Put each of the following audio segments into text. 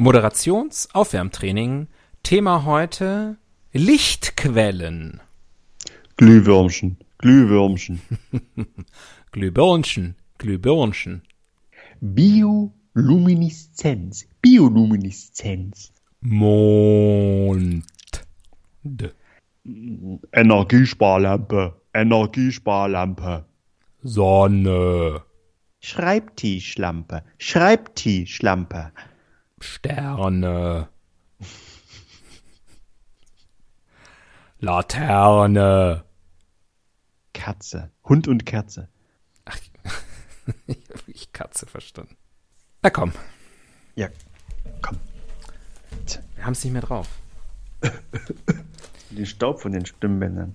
Moderationsaufwärmtraining. Thema heute Lichtquellen. Glühwürmchen, Glühwürmchen. Glühbirnchen, Glühbirnchen. Biolumineszenz, Biolumineszenz. Mond. Energiesparlampe, Energiesparlampe. Sonne. Schreibtischlampe, Schreibtischlampe. Sterne. Laterne. Katze, Hund und Kerze. ich habe ich Katze verstanden. Na komm, Ja, komm. wir haben es nicht mehr drauf. Den Staub von den Stimmbändern.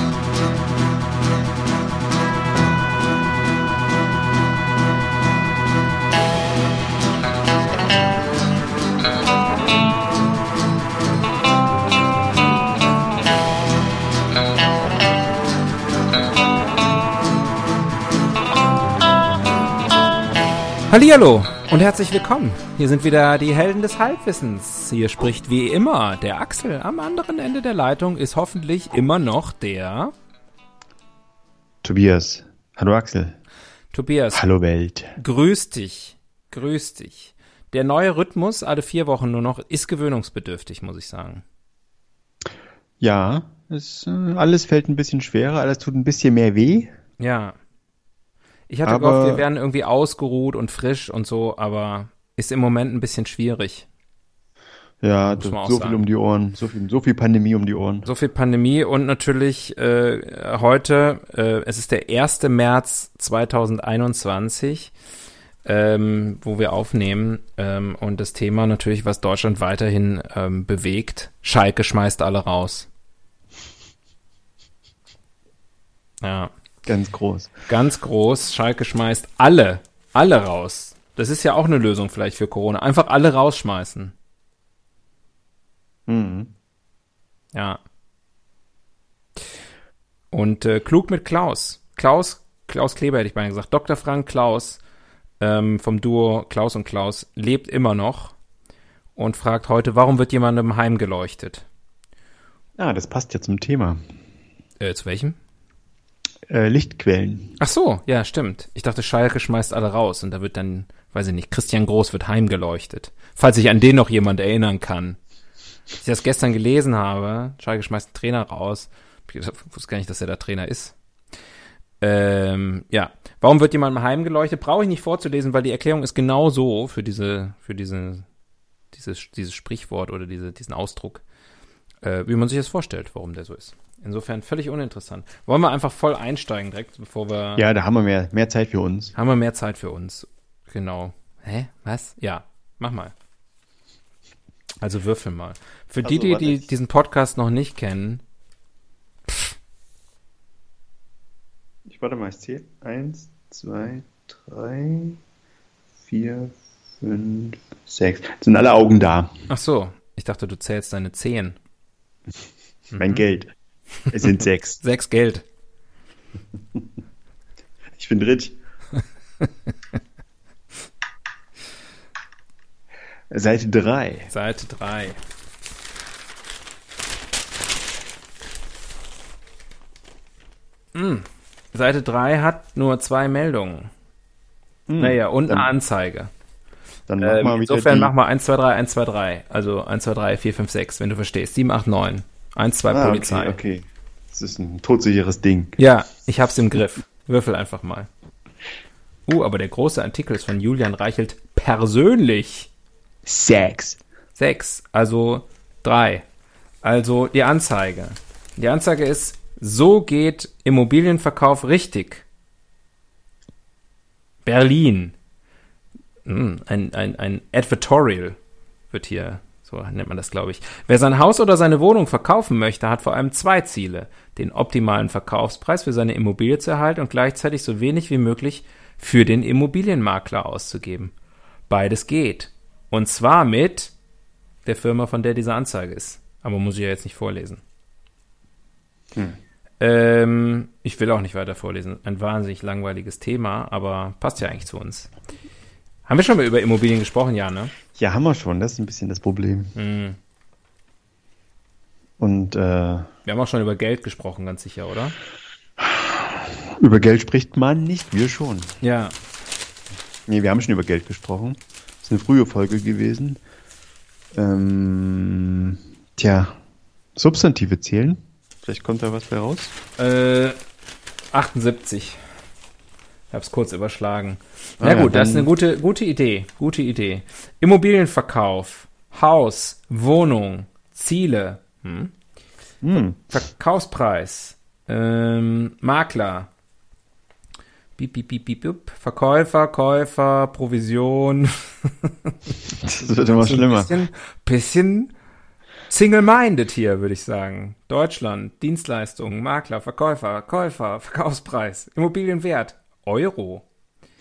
Hallihallo und herzlich willkommen. Hier sind wieder die Helden des Halbwissens. Hier spricht wie immer der Axel. Am anderen Ende der Leitung ist hoffentlich immer noch der Tobias. Hallo Axel. Tobias. Hallo Welt. Grüß dich. Grüß dich. Der neue Rhythmus, alle vier Wochen nur noch, ist gewöhnungsbedürftig, muss ich sagen. Ja, es, äh, alles fällt ein bisschen schwerer, alles tut ein bisschen mehr weh. Ja. Ich hatte Aber- gehofft, wir wären irgendwie ausgeruht und frisch und so, aber ist im Moment ein bisschen schwierig. Ja, auch so sagen. viel um die Ohren, so viel, so viel Pandemie um die Ohren. So viel Pandemie und natürlich äh, heute, äh, es ist der 1. März 2021, ähm, wo wir aufnehmen ähm, und das Thema natürlich, was Deutschland weiterhin ähm, bewegt, Schalke schmeißt alle raus. Ja, Ganz groß. ganz groß, Schalke schmeißt alle, alle raus. Das ist ja auch eine Lösung vielleicht für Corona. Einfach alle rausschmeißen. Mhm. Ja. Und äh, klug mit Klaus. Klaus, Klaus Kleber hätte ich beinahe gesagt. Dr. Frank Klaus ähm, vom Duo Klaus und Klaus lebt immer noch und fragt heute, warum wird jemandem heimgeleuchtet? Ah, das passt ja zum Thema. Äh, zu welchem? Äh, Lichtquellen. Ach so, ja, stimmt. Ich dachte, Schalke schmeißt alle raus und da wird dann, weiß ich nicht, Christian Groß wird heimgeleuchtet. Falls sich an den noch jemand erinnern kann. Als ich das gestern gelesen habe, Schalke schmeißt einen Trainer raus. Ich wusste gar nicht, dass er der Trainer ist. Ähm, ja. Warum wird jemandem heimgeleuchtet? Brauche ich nicht vorzulesen, weil die Erklärung ist genau so für diese, für diese, dieses, dieses Sprichwort oder diese, diesen Ausdruck, äh, wie man sich das vorstellt, warum der so ist. Insofern völlig uninteressant. Wollen wir einfach voll einsteigen direkt, bevor wir. Ja, da haben wir mehr, mehr Zeit für uns. Haben wir mehr Zeit für uns. Genau. Hä? Was? Ja, mach mal. Also würfel mal. Für die, Also, die, die ich- diesen Podcast noch nicht kennen, Ich warte mal, ich zähle. Eins, zwei, drei, vier, fünf, sechs. Sind alle Augen da. ach so, ich dachte, du zählst deine Zehen. Mhm. Mein Geld. Es sind sechs. Sechs Geld. Ich bin rich. Seite drei. Seite 3. Hm. Seite 3 hat nur zwei Meldungen. naja, und dann- eine Anzeige. Dann mach Ähm, mal wieder insofern die. mach mal 1, 2, 3, 1, 2, 3. Also 1, 2, 3, 4, 5, 6, wenn du verstehst. 7, 8, 9. 1, 2, ah, Polizei. okay, okay. Das ist ein todsicheres Ding. Ja, ich hab's im Griff. Würfel einfach mal. Uh, aber der große Artikel ist von Julian Reichelt persönlich. Sex. 6, also 3. Also die Anzeige. Die Anzeige ist, so geht Immobilienverkauf richtig. Berlin. Hm, ein, ein, ein Advertorial. wird hier, so nennt man das, glaube ich. Wer sein Haus oder seine Wohnung verkaufen möchte, hat vor allem zwei Ziele. Den optimalen Verkaufspreis für seine Immobilie zu erhalten und gleichzeitig so wenig wie möglich für den Immobilienmakler auszugeben. Beides geht. Und zwar mit der Firma, von der diese Anzeige ist. Aber muss ich ja jetzt nicht vorlesen. Hm. Ähm, ich will auch nicht weiter vorlesen. Ein wahnsinnig langweiliges Thema, aber passt ja eigentlich zu uns. Haben wir schon mal über Immobilien gesprochen, ja, ne? Ja, haben wir schon. Das ist ein bisschen das Problem. Hm. Und äh, Wir haben auch schon über Geld gesprochen, ganz sicher, oder? über Geld spricht man nicht, wir schon. Ja. Nee, wir haben schon über Geld gesprochen. Das ist eine frühe Folge gewesen. Ähm, tja, Substantive zählen. Vielleicht kommt da was bei raus. Äh, 78. Ich hab's kurz überschlagen. Ah Na ja, gut, das ist eine gute, gute Idee. Gute Idee. Immobilienverkauf, Haus, Wohnung, Ziele, hm? Hm. Verkaufspreis, ähm, Makler, Bip, bip, bip, bip, bip. Verkäufer, Käufer, Provision. Das wird immer schlimmer. Bisschen, bisschen single-minded hier, würde ich sagen. Deutschland, Dienstleistungen, Makler, Verkäufer, Käufer, Verkaufspreis, Immobilienwert, Euro.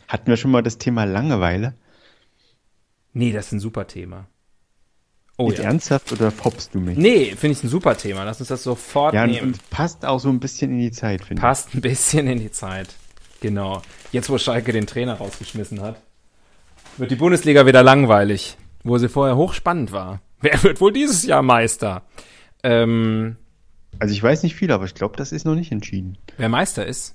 Hatten wir schon mal das Thema Langeweile? Nee, das ist ein super Thema. Oh ja. ernsthaft oder foppst du mich? Nee, finde ich ein super Thema. Lass uns das sofort ja, nehmen. und passt auch so ein bisschen in die Zeit, finde Passt ein bisschen in die Zeit. Genau. Jetzt, wo Schalke den Trainer rausgeschmissen hat, wird die Bundesliga wieder langweilig, wo sie vorher hochspannend war. Wer wird wohl dieses Jahr Meister? Ähm, ich. Also ich weiß nicht viel, aber ich glaube, das ist noch nicht entschieden. wer Meister ist?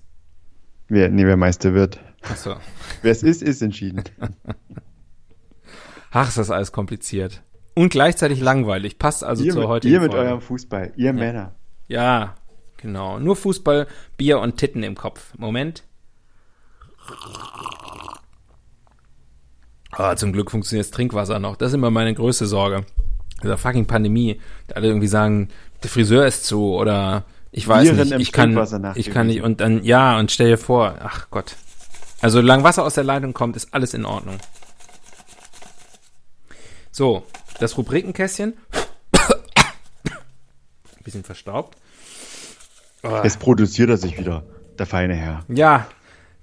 Wer, nee, wer Meister wird. Achso. Wer es ist, ist entschieden. Ach, ist das alles kompliziert. Und gleichzeitig langweilig. Passt also ihr, zur mit, heutigen ihr mit Folge. eurem Fußball, ihr Männer. Ja, genau. Nur Fußball, Bier und Titten im Kopf. Moment. Ah, zum Glück funktioniert das Trinkwasser noch. Das ist immer meine größte Sorge. Dieser fucking Pandemie. Da alle irgendwie sagen, der Friseur ist zu oder ich weiß Viren nicht, ich kann, ich kann nicht und dann, ja, und stell dir vor, ach Gott. Also, solange Wasser aus der Leitung kommt, ist alles in Ordnung. So, das Rubrikenkästchen. Bisschen verstaubt. Oh. Jetzt produziert er sich wieder, der feine Herr. Ja,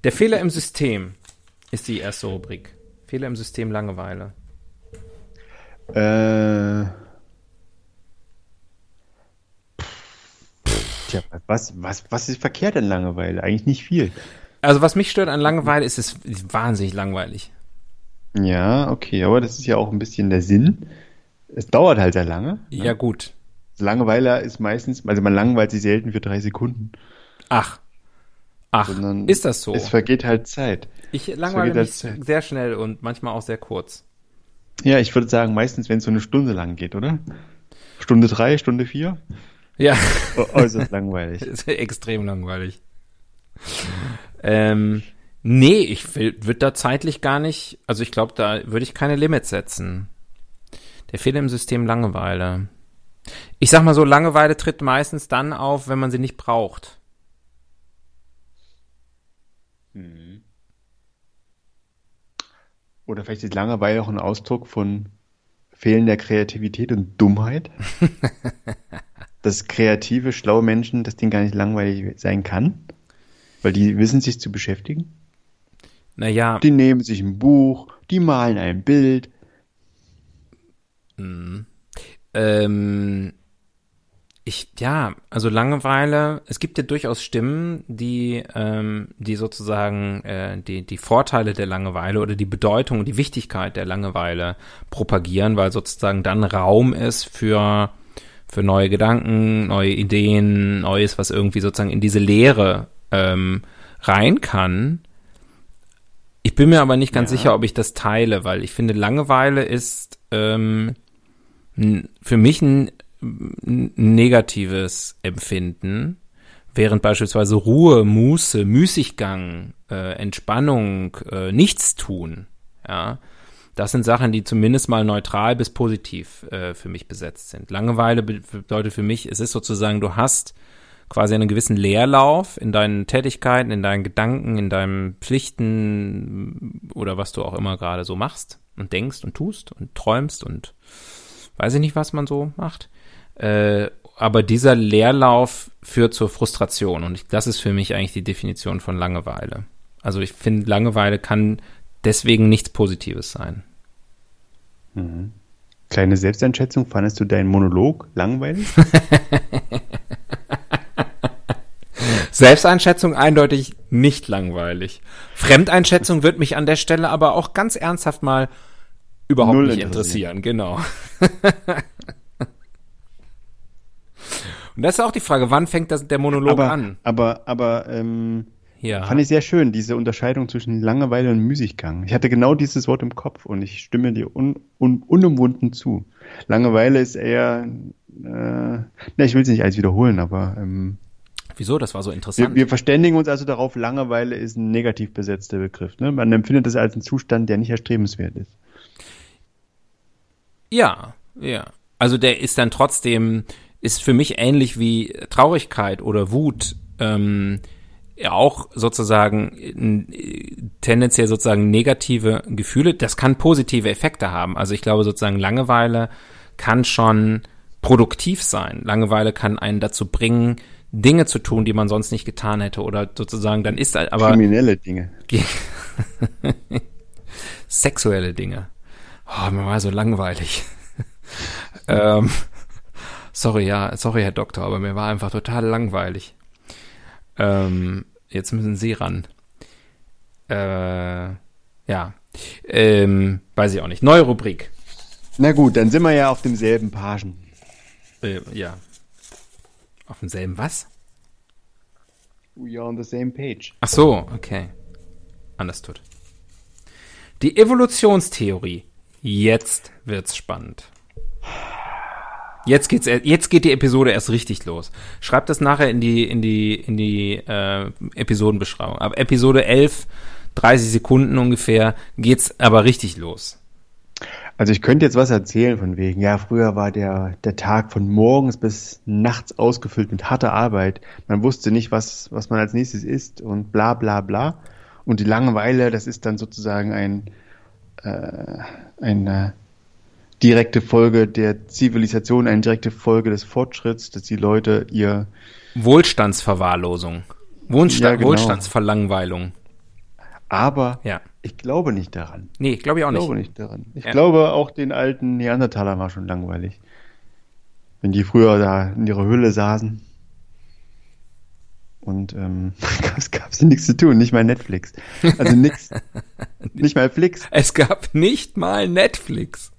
der Fehler im System ist die erste Rubrik. Fehler im System Langeweile. Äh, tja, was, was, was ist verkehrt an Langeweile? Eigentlich nicht viel. Also was mich stört an Langeweile ist, es ist wahnsinnig langweilig. Ja, okay, aber das ist ja auch ein bisschen der Sinn. Es dauert halt sehr lange. Ja gut. Langeweile ist meistens, also man langweilt sich selten für drei Sekunden, Ach. Ach, sondern ist das so? es vergeht halt Zeit. Ich langweile vergeht mich Zeit. sehr schnell und manchmal auch sehr kurz. Ja, ich würde sagen, meistens, wenn es so eine Stunde lang geht, oder? Stunde drei, Stunde vier? Ja, äußerst langweilig. extrem langweilig. Ähm, nee, ich würde da zeitlich gar nicht, also ich glaube, da würde ich keine Limits setzen. Der Fehler im System Langeweile. Ich sag mal so, Langeweile tritt meistens dann auf, wenn man sie nicht braucht. Oder vielleicht ist Langeweile auch ein Ausdruck von fehlender Kreativität und Dummheit. dass kreative, schlaue Menschen, das Ding gar nicht langweilig sein kann. Weil die wissen sich zu beschäftigen. Naja, Die nehmen sich ein Buch, die malen ein Bild. ähm, ich, ja, also Langeweile, es gibt ja durchaus Stimmen, die, ähm, die sozusagen äh, die, die Vorteile der Langeweile oder die Bedeutung und die Wichtigkeit der Langeweile propagieren, weil sozusagen dann Raum ist für, für neue Gedanken, neue Ideen, Neues, was irgendwie sozusagen in diese Leere ähm, rein kann. Ich bin mir aber nicht ganz Ja. sicher, ob ich das teile, weil ich finde, Langeweile ist ähm, für mich ein n- negatives Empfinden, während beispielsweise Ruhe, Muße, Müßiggang, äh, Entspannung, äh, Nichtstun, ja, das sind Sachen, die zumindest mal neutral bis positiv äh, für mich besetzt sind. Langeweile be- bedeutet für mich, es ist sozusagen, du hast quasi einen gewissen Leerlauf in deinen Tätigkeiten, in deinen Gedanken, in deinen Pflichten oder was du auch immer gerade so machst. und denkst und tust und träumst und weiß ich nicht, was man so macht. Äh, aber dieser Leerlauf führt zur Frustration und ich, das ist für mich eigentlich die Definition von Langeweile. Also ich finde, Langeweile kann deswegen nichts Positives sein. Mhm. Kleine Selbsteinschätzung, fandest du deinen Monolog langweilig? Selbsteinschätzung eindeutig nicht langweilig. Fremdeinschätzung wird mich an der Stelle aber auch ganz ernsthaft mal überhaupt Null nicht interessieren. Genau. Und das ist auch die Frage, wann fängt das, der Monolog aber, an? aber, aber, ähm, Ja. fand ich sehr schön, diese Unterscheidung zwischen Langeweile und Müßiggang. Ich hatte genau dieses Wort im Kopf und ich stimme dir un, un, unumwunden zu. Langeweile ist eher, äh, ne, ich will es nicht alles wiederholen, aber ähm, Wieso? Das war so wir, interessant. wir verständigen uns also darauf, Langeweile ist ein negativ besetzter Begriff. Ne? Man empfindet das als einen Zustand, der nicht erstrebenswert ist. Ja, ja. Also der ist dann trotzdem, ist für mich ähnlich wie Traurigkeit oder Wut, ähm, auch sozusagen äh, tendenziell sozusagen negative Gefühle. Das kann positive Effekte haben. Also ich glaube sozusagen Langeweile kann schon produktiv sein. Langeweile kann einen dazu bringen, Dinge zu tun, die man sonst nicht getan hätte oder sozusagen dann ist aber Kriminelle Dinge. sexuelle Dinge. Oh, mir war so langweilig. ähm, sorry, ja, sorry, Herr Doktor, aber mir war einfach total langweilig. Ähm, jetzt müssen Sie ran. Äh, ja. Ähm, weiß ich auch nicht. Neue Rubrik. Na gut, dann sind wir ja auf demselben Pagen. Äh, ja. Auf demselben was? We are on the same page. Ach so, okay. Understood. Die Evolutionstheorie. Jetzt wird's spannend. Jetzt geht's, jetzt geht die Episode erst richtig los. Schreibt das nachher in die, in die, in die äh, Episodenbeschreibung. Ab Episode 11, 30 Sekunden ungefähr, geht's aber richtig los. Also ich könnte jetzt was erzählen von wegen, ja, früher war der, der Tag von morgens bis nachts ausgefüllt mit harter Arbeit. Man wusste nicht, was, was man als nächstes isst und bla bla bla. Und die Langeweile, das ist dann sozusagen ein, äh, eine direkte Folge der Zivilisation, eine direkte Folge des Fortschritts, dass die Leute ihr, Wohlstandsverwahrlosung. Wohlsta Ja, genau. Wohlstandsverlangweilung. aber Ja. ich glaube nicht daran. Nee, glaube ich auch Ich nicht. glaube nicht daran. Ich Ja. glaube, auch den alten Neandertaler war schon langweilig. Wenn die früher da in ihrer Höhle saßen. Und ähm, gab's, gab's nichts zu tun, nicht mal Netflix. Also nix. nicht mal Flix. Es gab nicht mal Netflix.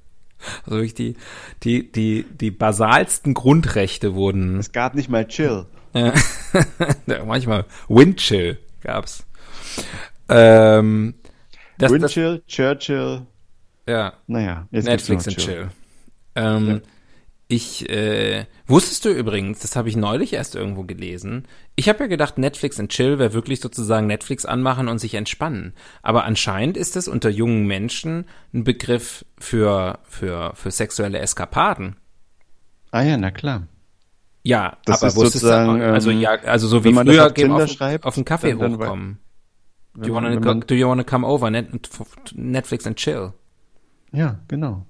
Also wirklich die, die, die, die basalsten Grundrechte wurden, Es gab nicht mal Chill. ja, manchmal Windchill gab's. Ähm, das, das, Winchill, Churchill, ja, naja, jetzt Netflix und noch Chill. Ähm, Ja. Ich, äh, wusstest du übrigens, das habe ich neulich erst irgendwo gelesen, ich habe ja gedacht, Netflix und Chill wäre wirklich sozusagen Netflix anmachen und sich entspannen. Aber anscheinend ist es unter jungen Menschen ein Begriff für, für, für sexuelle Eskapaden. Ah ja, na klar. Ja, Das aber ist wusstest du, sozusagen, also ähm, ja, also so wie früher auf Tinder auf, schreibt, auf einen Kaffee dann- hochkommen. Do you, wanna, man- do you wanna come over? Net, Netflix and chill. Ja, genau.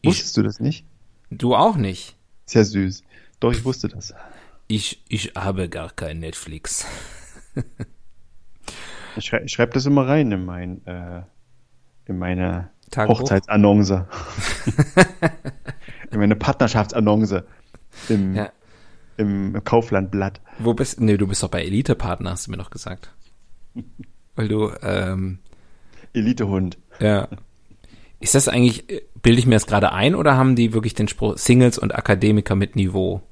Ich- Wusstest du das nicht? Du auch nicht. Sehr süß. Doch, ich wusste das. Ich, ich habe gar kein Netflix. Ich, schrei ich schreibe das immer rein in mein, äh, in meine Tagebuch? Hochzeitsannonce. in meine Partnerschaftsannonce im, Ja. im Kauflandblatt. Wo bist Nee, du bist doch bei Elite-Partner, hast du mir doch gesagt. Weil du, ähm, Elitehund. ja. Ist das eigentlich, bilde ich mir das gerade ein oder haben die wirklich den Spruch Singles und Akademiker mit Niveau?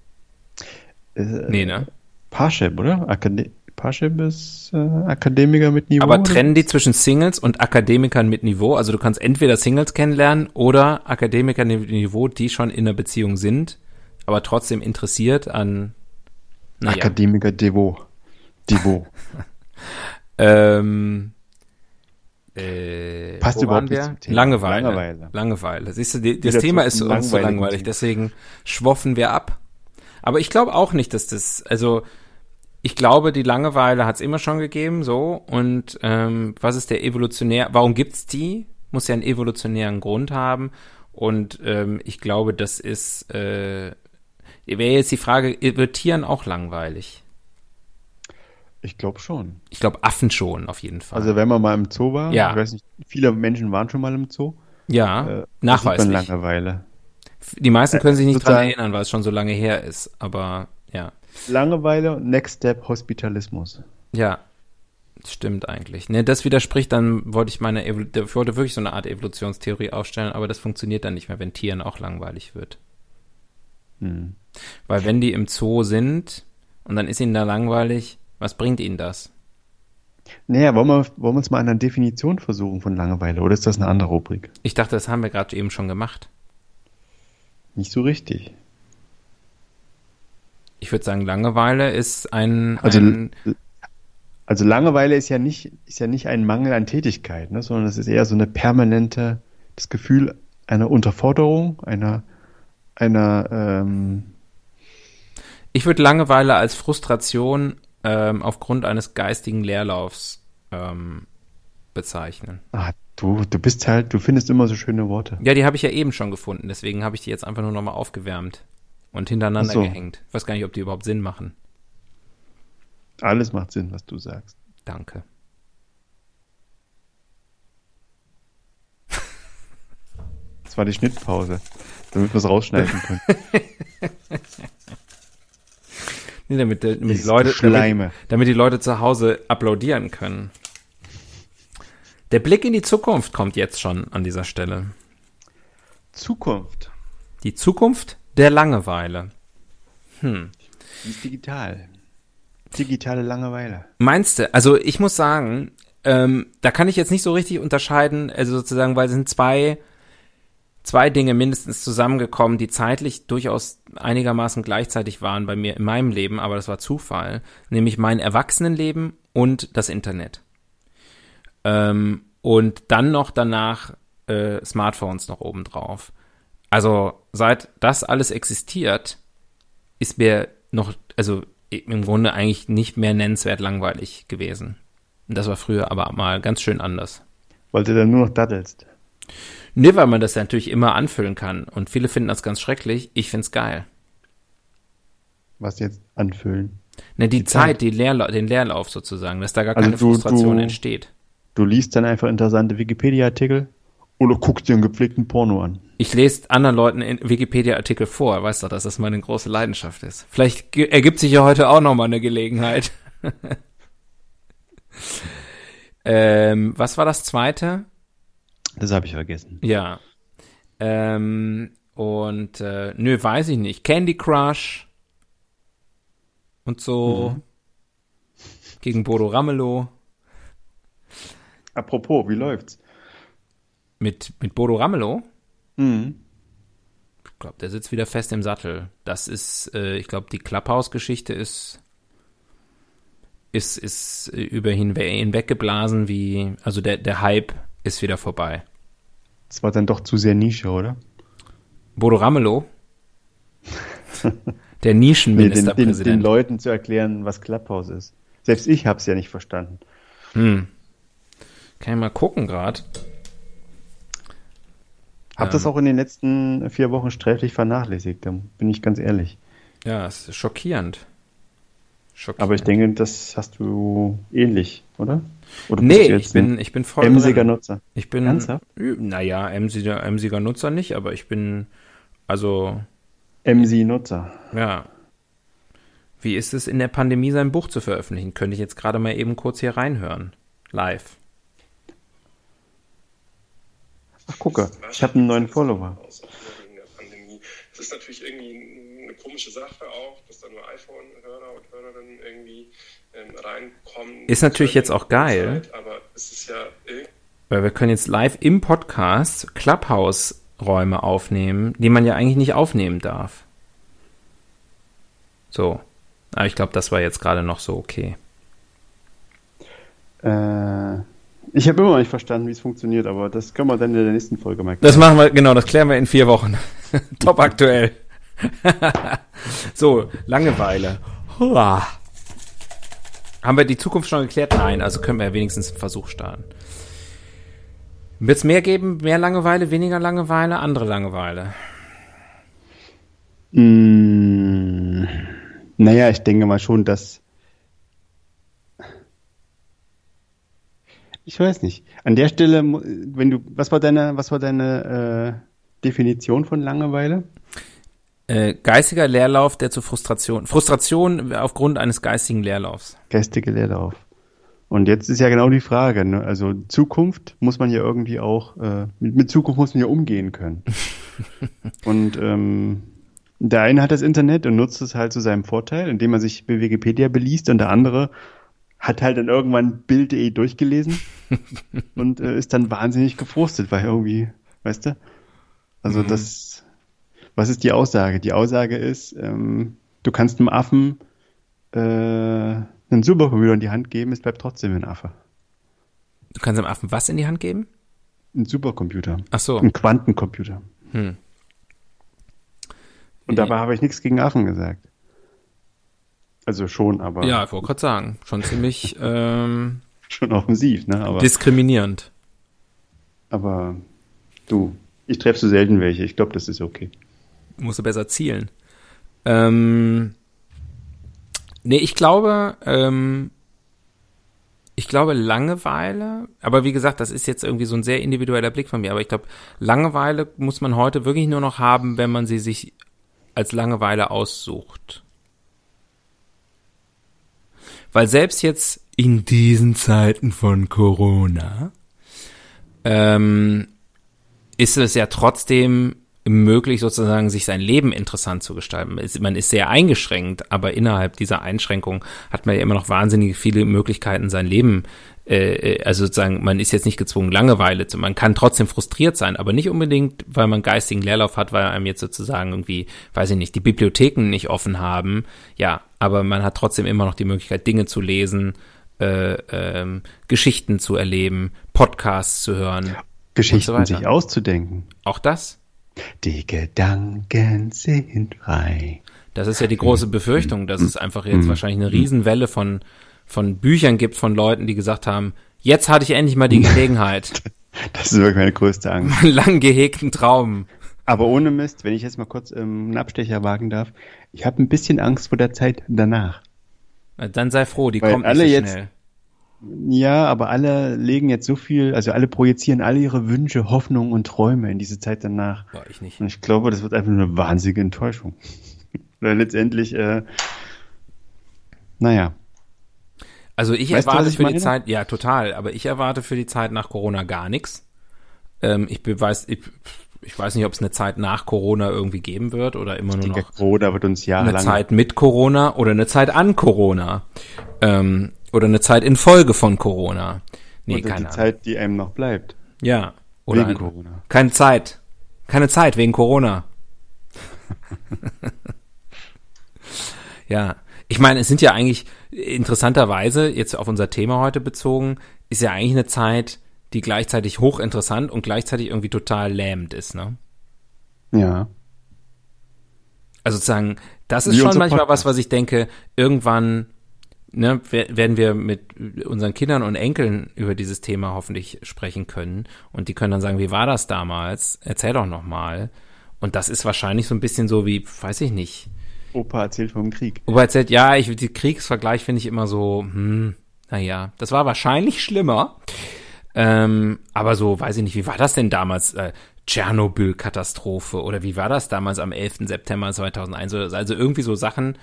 Äh, Nee, ne? Parship, oder? Akade Parship ist äh, Akademiker mit Niveau. Aber trennen die zwischen Singles und Akademikern mit Niveau? Also du kannst entweder Singles kennenlernen oder Akademiker mit Niveau, die schon in einer Beziehung sind, aber trotzdem interessiert an, naja, Akademiker Devo. Devo. ähm, äh, Passt wo überhaupt waren nicht zum Thema. Langeweile. Langeweile. Langeweile. Siehst du, die, das Wieder Thema ist uns so langweilig, deswegen schwoffen wir ab. Aber ich glaube auch nicht, dass das, also ich glaube, die Langeweile hat es immer schon gegeben, so. Und ähm, was ist der evolutionär? Warum gibt's die? muss ja einen evolutionären Grund haben. Und ähm, ich glaube, das ist, äh, wäre jetzt die Frage, wird Tieren auch langweilig? Ich glaube schon. Ich glaube Affen schon, auf jeden Fall. Also wenn man mal im Zoo war, Ja. ich weiß nicht, viele Menschen waren schon mal im Zoo. ja, Äh, sieht nachweislich. man Langeweile. Die meisten können sich nicht dran sozusagen- erinnern, weil es schon so lange her ist. Aber ja, Langeweile und Next Step Hospitalismus. ja, stimmt eigentlich. Ne, das widerspricht dann, wollte ich meine, Evol ich wollte wirklich so eine Art Evolutionstheorie aufstellen, aber das funktioniert dann nicht mehr, wenn Tieren auch langweilig wird. Hm. Weil wenn die im Zoo sind und dann ist ihnen da langweilig, was bringt ihnen das? Naja, wollen wir, wollen wir uns mal an einer Definition versuchen von Langeweile oder ist das eine andere Rubrik? Ich dachte, das haben wir gerade eben schon gemacht. Nicht so richtig. Ich würde sagen, Langeweile ist ein, Also, ein also Langeweile ist ja nicht, ist ja nicht ein Mangel an Tätigkeit, ne, sondern es ist eher so eine permanente, das Gefühl einer Unterforderung, einer, einer, ähm, Ich würde Langeweile als Frustration ähm, aufgrund eines geistigen Leerlaufs ähm, bezeichnen. ah, du, du bist halt, du findest immer so schöne Worte. Ja, die habe ich ja eben schon gefunden, deswegen habe ich die jetzt einfach nur nochmal aufgewärmt und hintereinander so. gehängt. Ich weiß gar nicht, ob die überhaupt Sinn machen. Alles macht Sinn, was du sagst. Danke. Das war die Schnittpause, damit wir es rausschneiden können. Nee, damit, damit, die Leute, damit, damit die Leute zu Hause applaudieren können. Der Blick in die Zukunft kommt jetzt schon an dieser Stelle. Zukunft. Die Zukunft der Langeweile. Ist digital. Digitale Langeweile. Meinst du? Also ich muss sagen, ähm, da kann ich jetzt nicht so richtig unterscheiden, also sozusagen, weil es sind zwei, zwei Dinge mindestens zusammengekommen, die zeitlich durchaus einigermaßen gleichzeitig waren bei mir in meinem Leben, aber das war Zufall, nämlich mein Erwachsenenleben und das Internet. Ähm, und dann noch danach äh, Smartphones noch obendrauf. Also seit das alles existiert, ist mir noch, also im Grunde eigentlich nicht mehr nennenswert langweilig gewesen. Und das war früher aber mal ganz schön anders. Weil du dann nur noch daddelst. Nee, weil man das ja natürlich immer anfüllen kann. Und viele finden das ganz schrecklich. Ich find's geil. Was jetzt anfüllen. Ne, die, Die Zeit, Zeit. die Leerla den Leerlauf sozusagen, dass da gar Also keine du- Frustration du- entsteht. Du liest dann einfach interessante Wikipedia-Artikel oder guckst dir einen gepflegten Porno an. Ich lese anderen Leuten Wikipedia-Artikel vor, weißt du, dass das meine große Leidenschaft ist. Vielleicht ergibt sich ja heute auch noch mal eine Gelegenheit. ähm, was war das zweite? Das habe ich vergessen. Ja. Ähm, und äh, nö, weiß ich nicht. Candy Crush und so. Gegen Bodo Ramelow. Apropos, wie läuft's? Mit, mit Bodo Ramelow? Mhm. Ich glaube, der sitzt wieder fest im Sattel. Das ist, äh, ich glaube, die Clubhouse-Geschichte ist, ist, ist äh, über hinwe hinweggeblasen wie, also der, der Hype ist wieder vorbei. Das war dann doch zu sehr Nische, oder? Bodo Ramelow? der Nee, den, den, Nischenministerpräsident. den Leuten zu erklären, was Clubhouse ist. Selbst ich habe es ja nicht verstanden. Hm. Kann ich mal gucken gerade. Hab Ähm. das auch in den letzten vier Wochen sträflich vernachlässigt, da bin ich ganz ehrlich. Ja, es ist schockierend. Schockierend. Aber ich denke, das hast du ähnlich, oder? Oder nee, ich bin, ich bin voll emsiger drin. Nutzer. Ich bin, Ernsthaft? naja, emsiger, emsiger Nutzer nicht, aber ich bin, also, MC-Nutzer. ja. Wie ist es in der Pandemie, sein Buch zu veröffentlichen? Könnte ich jetzt gerade mal eben kurz hier reinhören. Live. Ach, gucke, ich habe einen neuen Follower. aus wegen der Pandemie. Es ist natürlich irgendwie komische Sache auch, dass da nur iPhone-Hörer und Hörerinnen irgendwie ähm, reinkommen. Ist natürlich jetzt auch geil. Zeit, aber es ist ja irgendwie Weil wir können jetzt live im Podcast Clubhouse-Räume aufnehmen, die man ja eigentlich nicht aufnehmen darf. So. Aber ich glaube, das war jetzt gerade noch so okay. Äh, ich habe immer noch nicht verstanden, wie es funktioniert, aber das können wir dann in der nächsten Folge mal Das machen wir, genau, das klären wir in vier Wochen. Top aktuell. so, Langeweile. Hurra. Haben wir die Zukunft schon geklärt? Nein, also können wir ja wenigstens einen Versuch starten. Wird es mehr geben, mehr Langeweile, weniger Langeweile, andere Langeweile? Mm, naja, ich denke mal schon, dass. Ich weiß nicht. An der Stelle, wenn du, was war deine, was war deine äh, Definition von Langeweile? Äh, geistiger Leerlauf, der zu Frustration, Frustration aufgrund eines geistigen Leerlaufs. Geistige Leerlauf. Und jetzt ist ja genau die Frage, ne? Also Zukunft muss man ja irgendwie auch, äh, mit, mit Zukunft muss man ja umgehen können. und ähm, der eine hat das Internet und nutzt es halt zu seinem Vorteil, indem er sich bei Wikipedia beliest und der andere hat halt dann irgendwann Bild.de durchgelesen und äh, ist dann wahnsinnig gefrustet, weil irgendwie, weißt du? Also das, was ist die Aussage? Die Aussage ist, ähm, du kannst einem Affen äh, einen Supercomputer in die Hand geben, es bleibt trotzdem ein Affe. Du kannst dem Affen was in die Hand geben? Ein Supercomputer. Ach so. Ein Quantencomputer. Hm. Und dabei habe ich nichts gegen Affen gesagt. Also schon, aber Ja, ich wollte gerade sagen, schon ziemlich ähm, schon offensiv, ne? Aber, diskriminierend. aber du, ich treffe so selten welche. Ich glaube, das ist okay. Musst du besser zielen. Ähm, nee, ich glaube, ähm, ich glaube Langeweile, aber wie gesagt, das ist jetzt irgendwie so ein sehr individueller Blick von mir, aber ich glaube, Langeweile muss man heute wirklich nur noch haben, wenn man sie sich als Langeweile aussucht. Weil selbst jetzt in diesen Zeiten von Corona ähm, ist es ja trotzdem möglich, sozusagen sich sein Leben interessant zu gestalten. Es- Man ist sehr eingeschränkt, aber innerhalb dieser Einschränkung hat man ja immer noch wahnsinnig viele Möglichkeiten, sein Leben, äh, äh, also sozusagen, man ist jetzt nicht gezwungen, Langeweile zu, man kann trotzdem frustriert sein, aber nicht unbedingt, weil man geistigen Leerlauf hat, weil einem jetzt sozusagen irgendwie, weiß ich nicht, die Bibliotheken nicht offen haben. Ja, aber man hat trotzdem immer noch die Möglichkeit, Dinge zu lesen, äh, ähm, Geschichten zu erleben, Podcasts zu hören. Geschichten weiter. sich auszudenken. Auch das? Die Gedanken sind frei. Das ist ja die große Befürchtung, dass es einfach jetzt wahrscheinlich eine Riesenwelle von, von Büchern gibt von Leuten, die gesagt haben, jetzt hatte ich endlich mal die Gelegenheit, Das ist wirklich meine größte Angst. einen lang gehegten Traum. Aber ohne Mist, wenn ich jetzt mal kurz ähm, einen Abstecher wagen darf, ich habe ein bisschen Angst vor der Zeit danach. Na, Dann sei froh, die Weil kommt alle nicht so jetzt- schnell. Ja, aber alle legen jetzt so viel, also alle projizieren alle ihre Wünsche, Hoffnungen und Träume in diese Zeit danach. Boah, ich nicht. Und ich glaube, das wird einfach nur eine wahnsinnige Enttäuschung. Weil letztendlich, äh, naja, Also ich Weißt du, erwarte was ich für die meine? Zeit, ja total, aber ich erwarte für die Zeit nach Corona gar nichts. Ähm, ich weiß, ich, ich weiß nicht, ob es eine Zeit nach Corona irgendwie geben wird oder immer nur die noch Corona wird uns eine jahrelang Zeit mit Corona oder eine Zeit an Corona. Ähm, oder eine Zeit in Folge von Corona. Nee, oder die keine Ahnung. Zeit, die einem noch bleibt. Ja. Oder Wegen ein, Corona. Keine Zeit. Keine Zeit wegen Corona. ja. Ich meine, es sind ja eigentlich interessanterweise, jetzt auf unser Thema heute bezogen, ist ja eigentlich eine Zeit, die gleichzeitig hochinteressant und gleichzeitig irgendwie total lähmend ist, ne? Ja. Also sozusagen, das ist Wie schon manchmal Podcast. was, was ich denke, irgendwann ne, wer- werden wir mit unseren Kindern und Enkeln über dieses Thema hoffentlich sprechen können. Und die können dann sagen, wie war das damals? Erzähl doch noch mal. Und das ist wahrscheinlich so ein bisschen so wie, weiß ich nicht. Opa erzählt vom Krieg. Opa erzählt, ja, ich, die Kriegsvergleich finde ich immer so, hm, naja, das war wahrscheinlich schlimmer. Ähm, aber so, weiß ich nicht, wie war das denn damals? Äh, Tschernobyl-Katastrophe oder wie war das damals am 11. September 2001? Oder- Also irgendwie so Sachen,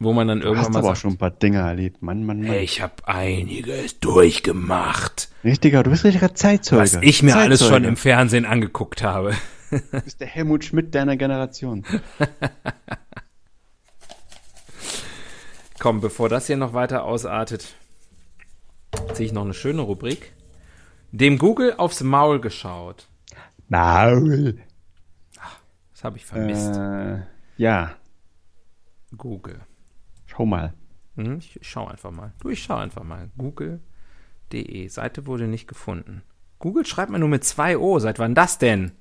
wo man dann Du irgendwann hast mal aber auch schon ein paar Dinge erlebt. Mann, Mann, Mann. hey, ich habe einiges durchgemacht, Richtiger, du bist richtiger Zeitzeuge. was ich mir alles schon Zeitzeuge. im Fernsehen angeguckt habe. Du bist der Helmut Schmidt deiner Generation. Komm, bevor das hier noch weiter ausartet, ziehe ich noch eine schöne Rubrik. Dem Google aufs Maul geschaut. Maul. Das habe ich vermisst. Äh, ja, Google. Schau mal. Hm, ich schau einfach mal. Du, ich schau einfach mal. Google.de. Seite wurde nicht gefunden. Google schreibt mir nur mit zwei O. Seit wann das denn?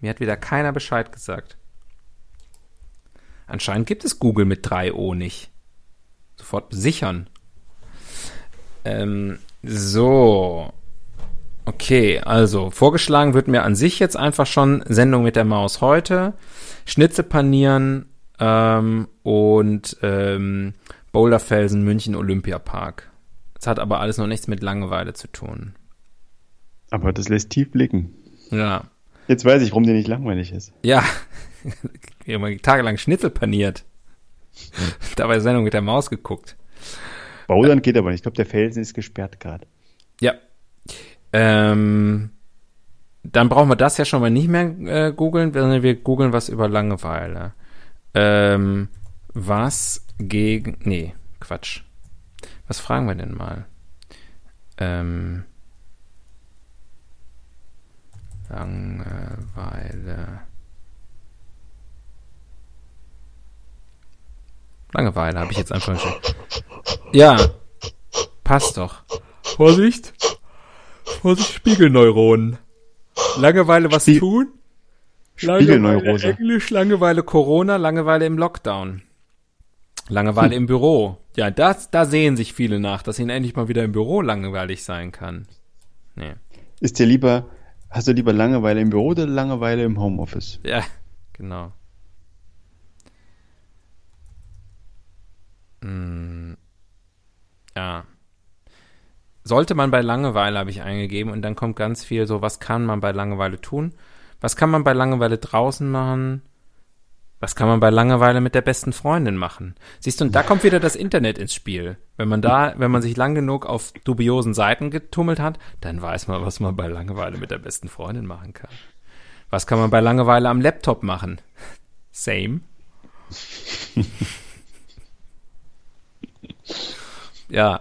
Mir hat wieder keiner Bescheid gesagt. Anscheinend gibt es Google mit drei O nicht. Sofort sichern. Ähm, so. Okay, also vorgeschlagen wird mir an sich jetzt einfach schon Sendung mit der Maus heute, Schnitzel panieren ähm, und ähm, Boulderfelsen München Olympiapark. Das hat aber alles noch nichts mit Langeweile zu tun. Aber das lässt tief blicken. Ja. Jetzt weiß ich, warum dir nicht langweilig ist. Ja. Wir haben tagelang Schnitzel paniert. Dabei Sendung mit der Maus geguckt. Bouldern geht aber nicht. Ich glaube, der Felsen ist gesperrt gerade. Ja. Ähm, dann brauchen wir das ja schon mal nicht mehr äh, googeln, sondern wir googeln was über Langeweile. Ähm, was gegen. Nee, Quatsch. Was fragen wir denn mal? Ähm, Langeweile. Langeweile habe ich jetzt einfach schon. Ja, passt doch. Vorsicht. Vorsicht, Spiegelneuronen. Langeweile was Spie tun? Spiegelneurose. Englisch, Langeweile Corona, Langeweile im Lockdown. Langeweile im Büro. Ja, das, da sehen sich viele nach, dass ihnen endlich mal wieder im Büro langweilig sein kann. Nee. Ist dir lieber, hast du lieber Langeweile im Büro oder Langeweile im Homeoffice? Ja, genau. Hm, ja. Sollte man bei Langeweile, habe ich eingegeben, und dann kommt ganz viel so, was kann man bei Langeweile tun? Was kann man bei Langeweile draußen machen? Was kann man bei Langeweile mit der besten Freundin machen? Siehst du, und da kommt wieder das Internet ins Spiel. Wenn man da, wenn man sich lang genug auf dubiosen Seiten getummelt hat, dann weiß man, was man bei Langeweile mit der besten Freundin machen kann. Was kann man bei Langeweile am Laptop machen? Same. ja.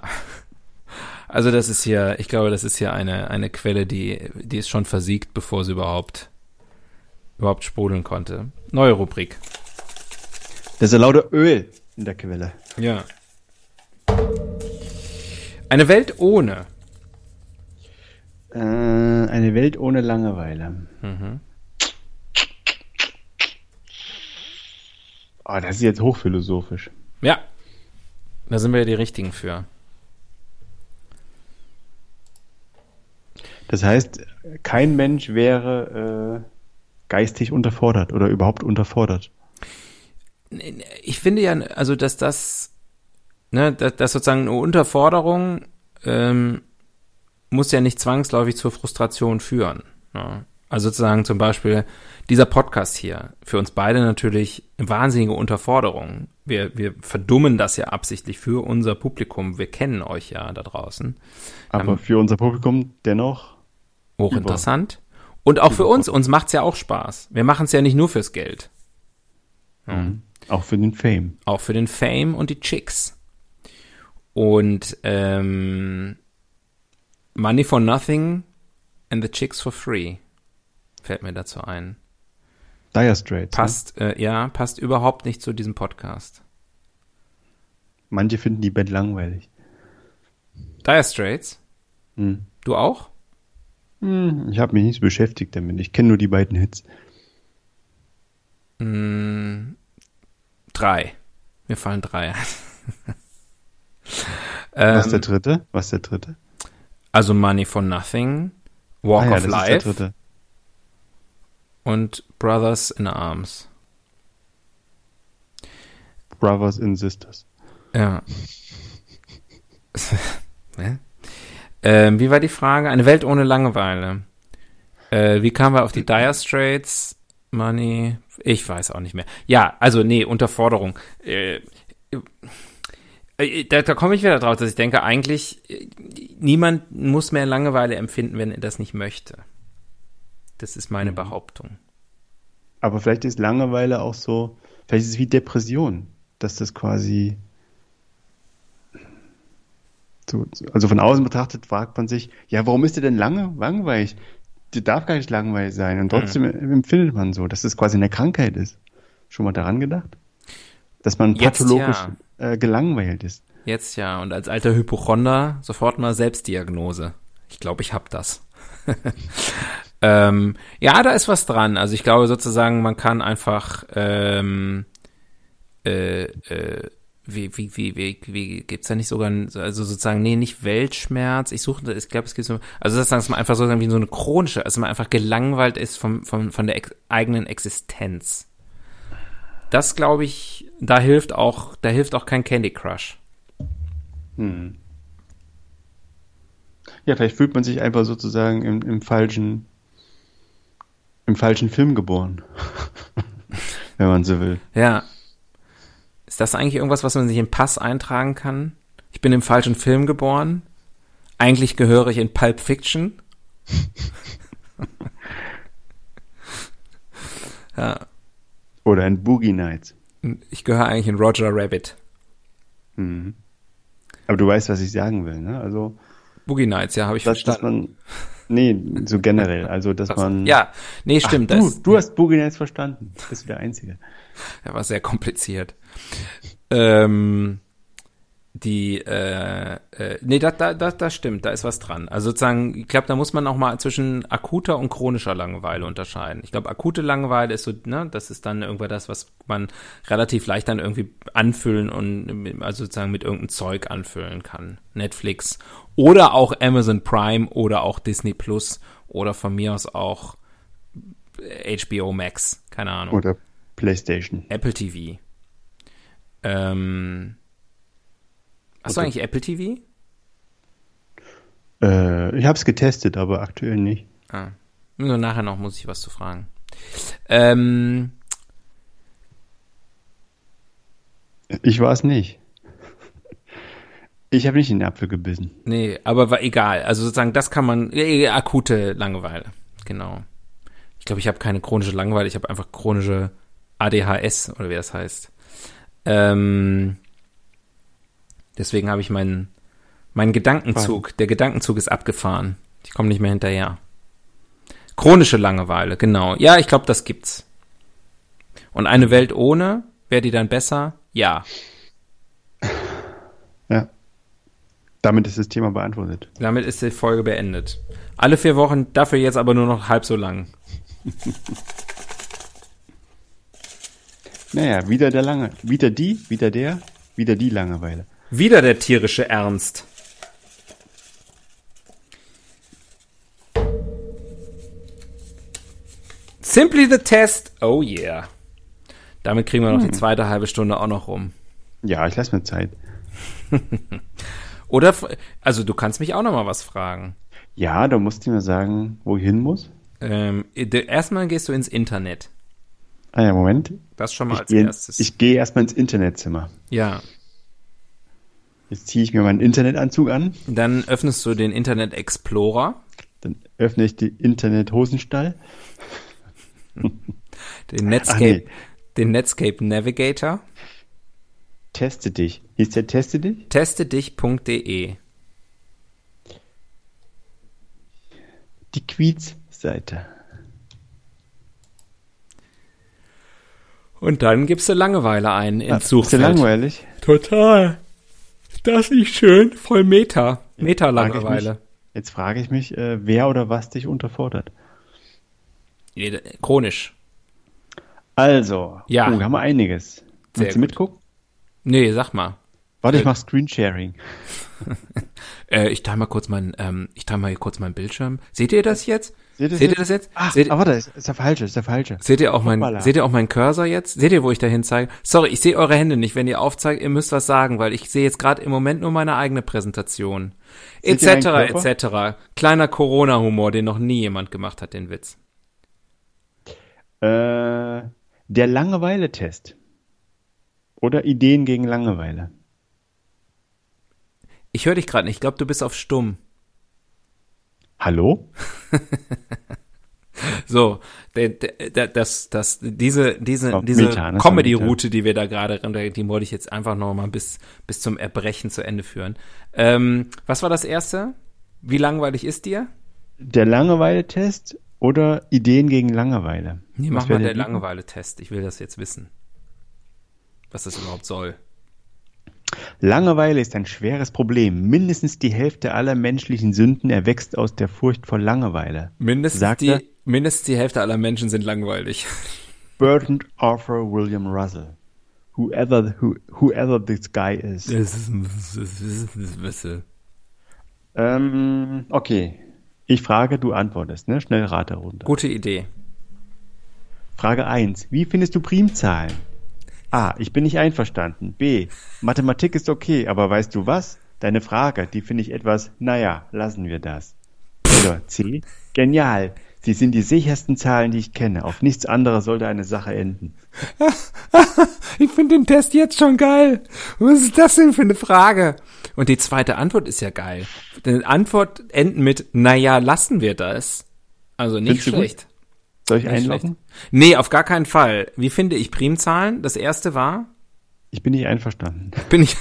Also das ist hier, ich glaube, das ist hier eine, eine Quelle, die, die ist schon versiegt, bevor sie überhaupt, überhaupt sprudeln konnte. Neue Rubrik. Da ist ja lauter Öl in der Quelle. Ja. Eine Welt ohne. Äh, eine Welt ohne Langeweile. Mhm. Oh, das ist jetzt hochphilosophisch. Ja. Da sind wir ja die Richtigen für. Das heißt, kein Mensch wäre äh, geistig unterfordert oder überhaupt unterfordert. Ich finde ja, also dass das, ne, dass, dass sozusagen eine Unterforderung ähm, muss ja nicht zwangsläufig zur Frustration führen. Ne? Also sozusagen zum Beispiel dieser Podcast hier, für uns beide natürlich eine wahnsinnige Unterforderung. Wir, wir verdummen das ja absichtlich für unser Publikum. Wir kennen euch ja da draußen. Aber Ähm, für unser Publikum dennoch. Hochinteressant. Und auch für uns, uns macht's ja auch Spaß. Wir machen es ja nicht nur fürs Geld. Mhm. Auch für den Fame. Auch für den Fame und die Chicks. Und ähm, Money for Nothing and the Chicks for Free fällt mir dazu ein. Dire Straits. Ne? Passt, äh, ja, passt überhaupt nicht zu diesem Podcast. Manche finden die Band langweilig. Dire Straits, Hm. du auch? Hm, Ich habe mich nicht so beschäftigt damit. Ich kenne nur die beiden Hits. Mm, drei. Mir fallen drei. ein. Was ist der ähm, dritte? Was ist der dritte? also Money for Nothing, Walk Ah ja, of Life und Brothers in Arms. Brothers and Sisters. Ja. Hä? Ähm, wie war die Frage? Eine Welt ohne Langeweile. Äh, wie kamen wir auf die Dire Straits? Money? Ich weiß auch nicht mehr. Ja, also nee, Unterforderung. Äh, äh, da, da komme ich wieder drauf, dass ich denke, eigentlich äh, niemand muss mehr Langeweile empfinden, wenn er das nicht möchte. Das ist meine Behauptung. Aber vielleicht ist Langeweile auch so, vielleicht ist es wie Depression, dass das quasi so, also von außen betrachtet fragt man sich, ja, warum ist dir denn lange langweilig? Die darf gar nicht langweilig sein und trotzdem empfindet man so, dass es quasi eine Krankheit ist. Schon mal daran gedacht? Dass man pathologisch äh, gelangweilt ist. Jetzt ja, und als alter Hypochonder sofort mal Selbstdiagnose. Ich glaube, ich hab das. ähm, ja, da ist was dran. Also ich glaube sozusagen, man kann einfach ähm, äh, äh, wie, wie, wie, wie, wie gibt's da nicht sogar, ein, also sozusagen, nee, nicht Weltschmerz, ich suche, ich glaube, es gibt so, also das dass man einfach so wie so eine chronische, also man einfach gelangweilt ist vom, vom, von der ex eigenen Existenz. Das glaube ich, da hilft auch, da hilft auch kein Candy Crush. Hm. Ja, vielleicht fühlt man sich einfach sozusagen im, im falschen, im falschen Film geboren. Wenn man so will. Ja. Ist das eigentlich irgendwas, was man sich im Pass eintragen kann? Ich bin im falschen Film geboren. Eigentlich gehöre ich in Pulp Fiction. ja. Oder in Boogie Nights. Ich gehöre eigentlich in Roger Rabbit. Mhm. Aber du weißt, was ich sagen will, ne? Also Boogie Nights, ja, habe ich dass, verstanden. Dass man, nee, so generell, also dass also, man. Ja, nee, stimmt. Ach, du, ist, du hast Boogie Nights verstanden. Bist du der Einzige. Er war sehr kompliziert. Ähm, die, äh, äh, nee, das da, da, das stimmt, da ist was dran. Also sozusagen, ich glaube, da muss man auch mal zwischen akuter und chronischer Langeweile unterscheiden. Ich glaube, akute Langeweile ist so, ne, das ist dann irgendwann das, was man relativ leicht dann irgendwie anfüllen und also sozusagen mit irgendeinem Zeug anfüllen kann. Netflix oder auch Amazon Prime oder auch Disney Plus oder von mir aus auch HBO Max, keine Ahnung. Oder PlayStation. Apple TV. Ähm, Hast du eigentlich Apple TV? Äh, ich habe es getestet, aber aktuell nicht. Ah. Nur nachher noch muss ich was zu fragen. Ähm, ich war es nicht. Ich habe nicht in den Apfel gebissen. Nee, aber war egal. Also sozusagen, das kann man, äh, akute Langeweile. Genau. Ich glaube, ich habe keine chronische Langeweile, ich habe einfach chronische ADHS oder wie das heißt. Ähm, deswegen habe ich meinen meinen Gedankenzug, Fein. der Gedankenzug ist abgefahren. Ich komme nicht mehr hinterher. Chronische Langeweile, genau. Ja, ich glaube, das gibt's. Und eine Welt ohne, wäre die dann besser? Ja. Ja. Damit ist das Thema beantwortet. Damit ist die Folge beendet. Alle vier Wochen, dafür jetzt aber nur noch halb so lang. naja, wieder der lange, wieder die, wieder der, wieder die Langeweile. Wieder der tierische Ernst. Simply the Test. Oh yeah. Damit kriegen wir noch hm. die zweite halbe Stunde auch noch rum. Ja, ich lasse mir Zeit. Oder, also du kannst mich auch noch mal was fragen. Ja, da musst du mir sagen, wo ich hin muss. Ähm, erstmal gehst du ins Internet. Ah ja, Moment. Das schon mal ich als geh, erstes. Ich gehe erstmal ins Internetzimmer. Ja. Jetzt ziehe ich mir meinen Internetanzug an. Dann öffnest du den Internet Explorer. Dann öffne ich den Internet Hosenstall. den Netscape, nee. den Netscape Navigator. Teste dich. Hieß der Teste dich? Testedich.de. Die Quiz-Seite. Und dann gibst du Langeweile ein ins Suchfeld. Ist langweilig? Total. Das ist schön. Voll Meta. Meta-Langeweile. Jetzt frage ich mich, äh, wer oder was dich unterfordert. Chronisch. Also, ja. Oh, haben wir einiges. Willst du mitgucken? Nee, sag mal. Warte, ich äh, mach Screensharing. äh, ich teile mal kurz mein, ähm, ich teile mal kurz meinen Bildschirm. Seht ihr das jetzt? Seht ihr, seht ihr das jetzt? Ach, seht, ah, warte, ist, ist der falsche, ist der falsche. Seht ihr auch mein, seht ihr auch meinen Cursor jetzt? Seht ihr, wo ich dahin zeige? Sorry, ich sehe eure Hände nicht. Wenn ihr aufzeigt, ihr müsst was sagen, weil ich sehe jetzt gerade im Moment nur meine eigene Präsentation. Etc. etc. Kleiner Corona-Humor, den noch nie jemand gemacht hat, den Witz. Äh, der Langeweile-Test. Oder Ideen gegen Langeweile. Ich höre dich gerade nicht. Ich glaube, du bist auf stumm. Hallo? so, das, das, diese, diese, diese Comedy-Route, die wir da gerade, die wollte ich jetzt einfach noch mal bis, bis zum Erbrechen zu Ende führen. Ähm, was war das erste? Wie langweilig ist dir? Der Langeweile-Test oder Ideen gegen Langeweile? Nee, mach mal der Langeweile-Test. Ich will das jetzt wissen. Was das überhaupt soll. Langeweile ist ein schweres Problem. Mindestens die Hälfte aller menschlichen Sünden erwächst aus der Furcht vor Langeweile. Mindestens, die, mindestens die Hälfte aller Menschen sind langweilig. Bertrand Arthur William Russell. whoever, who, whoever this guy is. Das ist, das ist, das ist, Ähm, okay. Ich frage, du antwortest, ne? Schnell Raterunde. Gute Idee. Frage 1. Wie findest du Primzahlen? A. Ich bin nicht einverstanden. B. Mathematik ist okay, aber weißt du was? Deine Frage, die finde ich etwas, naja, lassen wir das. Oder C. Genial. Sie sind die sichersten Zahlen, die ich kenne. Auf nichts anderes sollte eine Sache enden. Ich finde den Test jetzt schon geil. Was ist das denn für eine Frage? Und die zweite Antwort ist ja geil. Die Antwort enden mit, naja, lassen wir das. Also nicht Findest schlecht. Soll ich einloggen? Nee, auf gar keinen Fall. Wie finde ich Primzahlen? Das erste war, Ich bin nicht einverstanden. bin ich.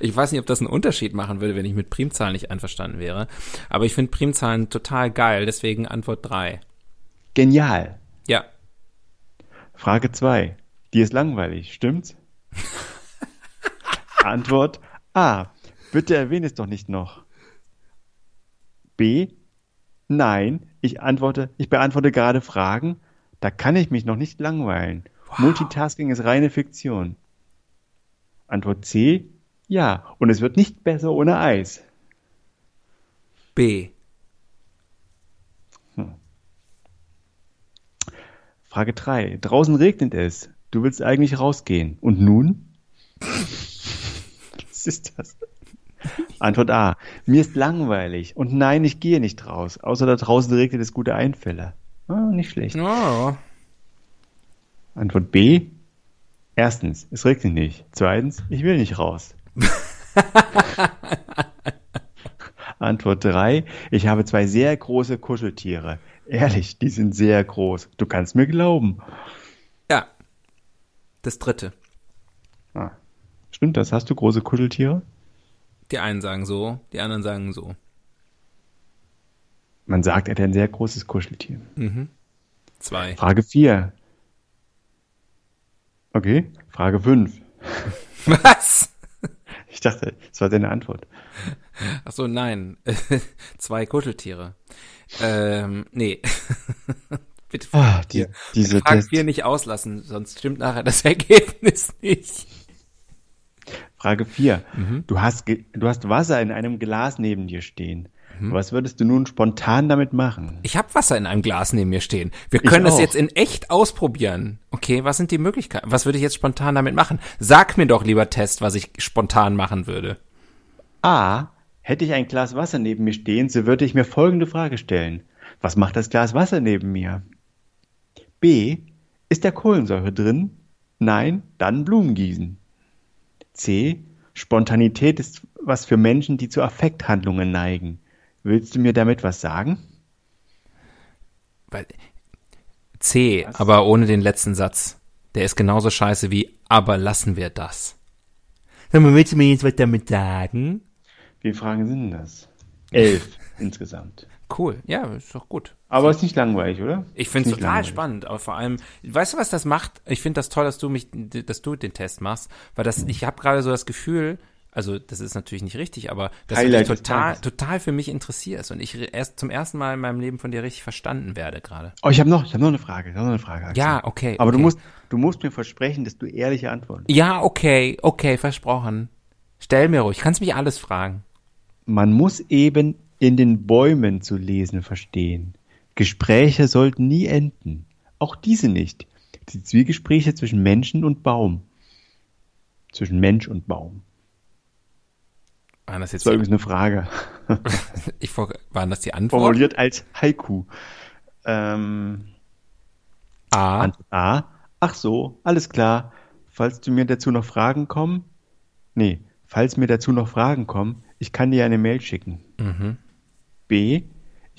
ich weiß nicht, ob das einen Unterschied machen würde, wenn ich mit Primzahlen nicht einverstanden wäre. Aber ich finde Primzahlen total geil, deswegen Antwort drei. Genial. Ja. Frage 2. Die ist langweilig, stimmt's? Antwort A. Bitte erwähne es doch nicht noch. B. Nein, ich antworte, ich beantworte gerade Fragen, da kann ich mich noch nicht langweilen. Multitasking ist reine Fiktion. Antwort C. Ja, und es wird nicht besser ohne Eis. B. Frage 3. Draußen regnet es. Du willst eigentlich rausgehen. Und nun? Was ist das? Antwort A. Mir ist langweilig. Und nein, ich gehe nicht raus. Außer da draußen regnet es gute Einfälle. Ah, nicht schlecht. Oh. Antwort B. Erstens, es regnet nicht. Zweitens, ich will nicht raus. Antwort 3. Ich habe zwei sehr große Kuscheltiere. Ehrlich, die sind sehr groß. Du kannst mir glauben. Ja. Das dritte. Ah. Stimmt das? Hast du große Kuscheltiere? Die einen sagen so, die anderen sagen so. Man sagt, er hat ein sehr großes Kuscheltier. Zwei. Frage 4. Okay, Frage 5. Was? Ich dachte, das war deine Antwort. Ach so, nein. Zwei Kuscheltiere. Ähm, nee. Bitte Ah, die, diese Frage. 4 nicht auslassen, sonst stimmt nachher das Ergebnis nicht. Frage 4. Mhm. Du, hast du hast Wasser in einem Glas neben dir stehen. Mhm. Was würdest du nun spontan damit machen? Ich habe Wasser in einem Glas neben mir stehen. Wir können das jetzt in echt ausprobieren. Okay, was sind die Möglichkeiten? Was würde ich jetzt spontan damit machen? Sag mir doch, lieber Test, was ich spontan machen würde. A. Hätte ich ein Glas Wasser neben mir stehen, so würde ich mir folgende Frage stellen. Was macht das Glas Wasser neben mir? B. Ist da Kohlensäure drin? Nein, dann Blumen gießen. C. Spontanität ist was für Menschen, die zu Affekthandlungen neigen. Willst du mir damit was sagen? Weil C, aber ohne den letzten Satz. Der ist genauso scheiße wie, aber lassen wir das. Sag mal, willst du mir jetzt was damit sagen? Wie viele Fragen sind das? Elf insgesamt. Cool, ja, ist doch gut. Aber ist nicht langweilig, oder? Ich finde es total langweilig. spannend, aber vor allem, weißt du, was das macht? Ich finde das toll, dass du mich, dass du den Test machst, weil das, ich habe gerade so das Gefühl, also das ist natürlich nicht richtig, aber dass Highlight du dich total, total für mich interessierst und ich erst zum ersten Mal in meinem Leben von dir richtig verstanden werde gerade. Oh, ich habe noch, ich habe noch eine Frage, ich hab noch eine Frage. Axel. Ja, okay. Aber okay. du musst, du musst mir versprechen, dass du ehrliche Antworten. Ja, okay, okay, versprochen. Stell mir ruhig, kannst mich alles fragen. Man muss eben in den Bäumen zu lesen verstehen. Gespräche sollten nie enden. Auch diese nicht. Die Zwiegespräche zwischen Menschen und Baum. Zwischen Mensch und Baum. Waren das jetzt, Das war übrigens eine Frage. ich, vor- waren das die Antworten? Formuliert als Haiku. Ähm, A. Antwort A. Ach so, alles klar. Falls du mir dazu noch Fragen kommen, nee, falls mir dazu noch Fragen kommen, ich kann dir eine Mail schicken. B.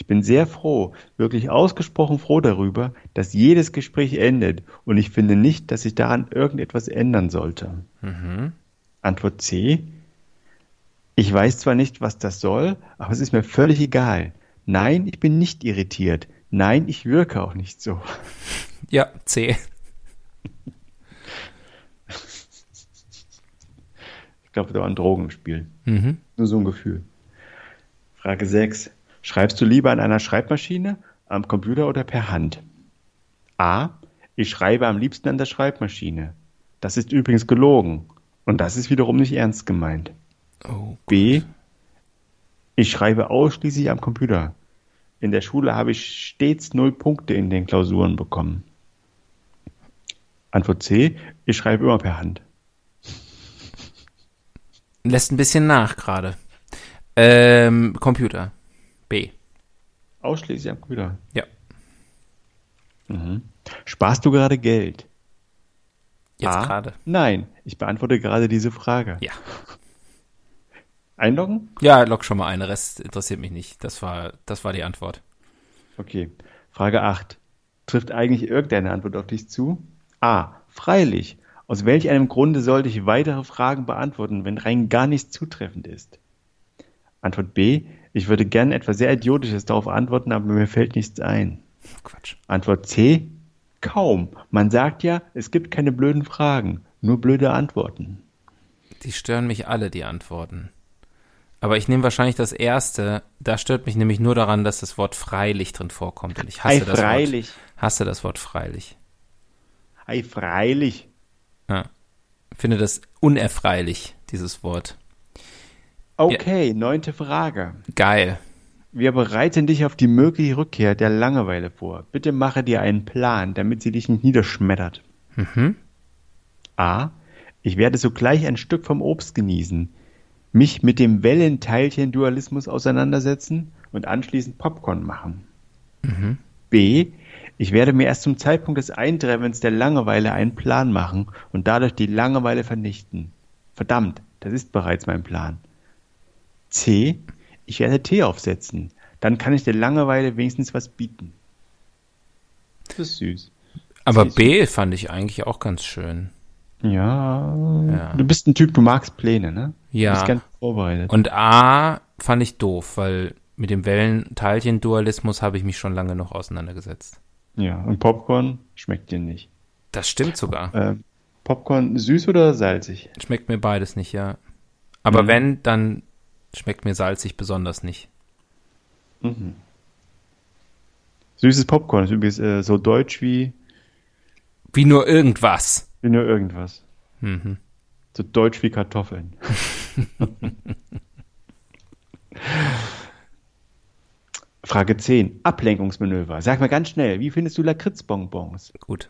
Ich bin sehr froh, wirklich ausgesprochen froh darüber, dass jedes Gespräch endet und ich finde nicht, dass sich daran irgendetwas ändern sollte. Antwort C. Ich weiß zwar nicht, was das soll, aber es ist mir völlig egal. Nein, ich bin nicht irritiert. Nein, ich wirke auch nicht so. Ja, C. Ich glaube, da waren Drogen im Spiel. Nur so ein Gefühl. Frage 6. Schreibst du lieber an einer Schreibmaschine, am Computer oder per Hand? A. ich schreibe am liebsten an der Schreibmaschine. Das ist übrigens gelogen. Und das ist wiederum nicht ernst gemeint. Oh, B. Ich schreibe ausschließlich am Computer. In der Schule habe ich stets null Punkte in den Klausuren bekommen. Antwort C. Ich schreibe immer per Hand. lässt ein bisschen nach gerade. Ähm, Computer. Ausschließlich am Computer. Ja. Mhm. Sparst du gerade Geld? Jetzt A. gerade. Nein, ich beantworte gerade diese Frage. Ja. Einloggen? Ja, log schon mal ein. Der Rest interessiert mich nicht. Das war, das war die Antwort. Okay. Frage 8. Trifft eigentlich irgendeine Antwort auf dich zu? A. Freilich. Aus welch einem Grunde sollte ich weitere Fragen beantworten, wenn rein gar nichts zutreffend ist? Antwort B. Ich würde gern etwas sehr Idiotisches darauf antworten, aber mir fällt nichts ein. Quatsch. Antwort C. Kaum. Man sagt ja, es gibt keine blöden Fragen, nur blöde Antworten. Die stören mich alle, die Antworten. Aber ich nehme wahrscheinlich das erste. Da stört mich nämlich nur daran, dass das Wort freilich drin vorkommt. Und ich hasse Ei, das freilich. Wort. Hasse das Wort freilich. Ei, freilich. Ja. Finde das unerfreilich, dieses Wort. Okay, neunte Frage. Geil. Wir bereiten dich auf die mögliche Rückkehr der Langeweile vor. Bitte mache dir einen Plan, damit sie dich nicht niederschmettert. Mhm. A. Ich werde sogleich ein Stück vom Obst genießen, mich mit dem Wellenteilchen-Dualismus auseinandersetzen und anschließend Popcorn machen. B. Ich werde mir erst zum Zeitpunkt des Eintreffens der Langeweile einen Plan machen und dadurch die Langeweile vernichten. Verdammt, das ist bereits mein Plan. C. Ich werde Tee aufsetzen. Dann kann ich der Langeweile wenigstens was bieten. Das ist süß. Aber Siehst B fand ich eigentlich auch ganz schön. Ja, Ja. du bist ein Typ, du magst Pläne, ne? Ja. Du bist ganz vorbereitet. Und A fand ich doof, weil mit dem Wellenteilchen-Dualismus habe ich mich schon lange noch auseinandergesetzt. ja, und Popcorn schmeckt dir nicht. Das stimmt sogar. Ähm, Popcorn süß oder salzig? Schmeckt mir beides nicht, ja. Aber Mhm. wenn, dann schmeckt mir salzig besonders nicht. Süßes Popcorn ist übrigens äh, so deutsch wie, Wie nur irgendwas. wie nur irgendwas. Mhm. So deutsch wie Kartoffeln. Frage 10. Ablenkungsmanöver. Sag mal ganz schnell, wie findest du Lakritzbonbons? Gut.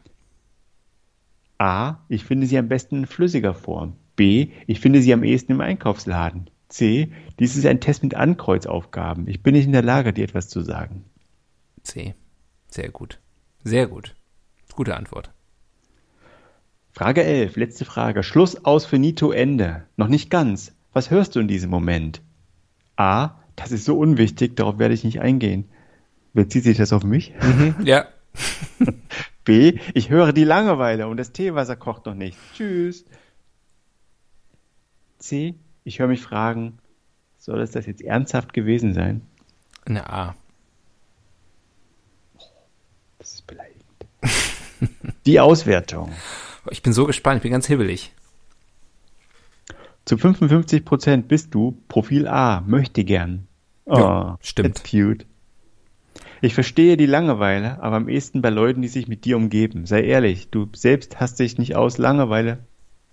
A. Ich finde sie am besten in flüssiger Form. B. Ich finde sie am ehesten im Einkaufsladen. C. Dies ist ein Test mit Ankreuzaufgaben. Ich bin nicht in der Lage, dir etwas zu sagen. C. Sehr gut. Sehr gut. Gute Antwort. Frage 11. Letzte Frage. Schluss aus finito Ende. Noch nicht ganz. Was hörst du in diesem Moment? A. Das ist so unwichtig, darauf werde ich nicht eingehen. Bezieht sich das auf mich? Ja. B. Ich höre die Langeweile und das Teewasser kocht noch nicht. Tschüss. C. Ich höre mich fragen, soll es das jetzt ernsthaft gewesen sein? Eine A. Das ist beleidigend. Die Auswertung. Ich bin so gespannt, ich bin ganz hibbelig. Zu 55% bist du Profil A, möchte gern. Oh, Ja, stimmt. That's cute. Ich verstehe die Langeweile, aber am ehesten bei Leuten, die sich mit dir umgeben. Sei ehrlich, du selbst hast dich nicht aus Langeweile,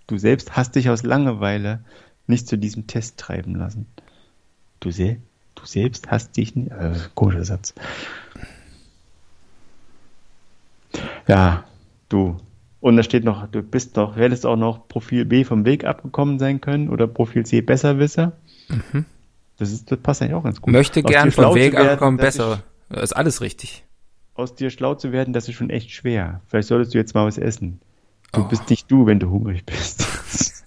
du selbst hast dich aus Langeweile nicht zu diesem Test treiben lassen. Du, se du selbst hast dich nicht, äh, komischer Satz. Ja, du. Und da steht noch, du bist doch, hättest auch noch Profil B vom Weg abgekommen sein können oder Profil C Besserwisser. Das, ist, das passt eigentlich auch ganz gut. Möchte Aus gern vom Weg werden, abkommen, das besser. Ist alles richtig. Aus dir schlau zu werden, das ist schon echt schwer. Vielleicht solltest du jetzt mal was essen. Du Oh. bist nicht du, wenn du hungrig bist.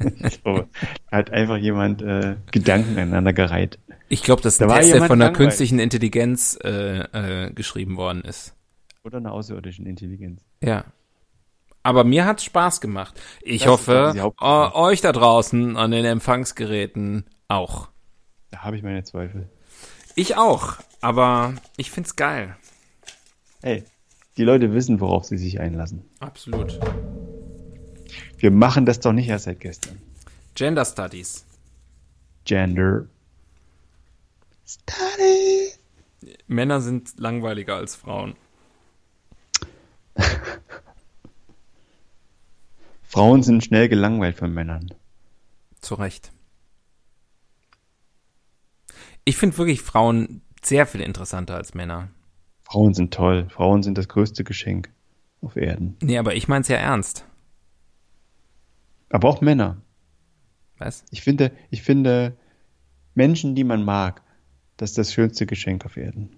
so, hat einfach jemand äh, Gedanken aneinander gereiht. Ich glaube, das ist Da ein Test, der von der langweilig. künstlichen Intelligenz äh, äh, geschrieben worden ist. Oder einer außerirdischen Intelligenz. Ja. Aber mir hat's Spaß gemacht. Ich Das hoffe, äh, euch da draußen an den Empfangsgeräten auch. Da habe ich meine Zweifel. Ich auch. Aber ich find's geil. Hey, die Leute wissen, worauf sie sich einlassen. Absolut. Wir machen das doch nicht erst seit gestern. Gender Studies. Gender. Study. Männer sind langweiliger als Frauen. Frauen sind schnell gelangweilt von Männern. Zu Recht. Ich finde wirklich Frauen sehr viel interessanter als Männer. Frauen sind toll. Frauen sind das größte Geschenk auf Erden. Nee, aber ich mein's ja ernst. Aber auch Männer. Was? Ich finde, ich finde Menschen, die man mag, das ist das schönste Geschenk auf Erden.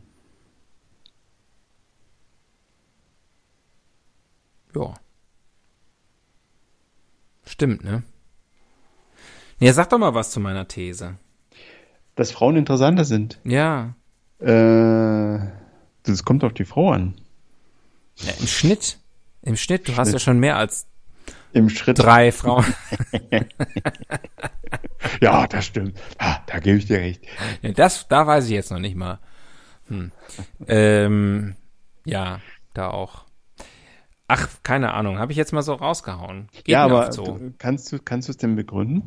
Ja. Stimmt, ne? Ja, sag doch mal was zu meiner These. Dass Frauen interessanter sind. Ja. Äh, das kommt auf die Frau an. ja Im Schnitt. Im Schnitt, du hast ja schon mehr als Im Schritt. drei Frauen. Ja, das stimmt. Ah, da gebe ich dir recht. Das, da weiß ich jetzt noch nicht mal. Hm. Ähm, ja, da auch. Ach, keine Ahnung, habe ich jetzt mal so rausgehauen. Geht ja, aber so. kannst du kannst du es denn begründen?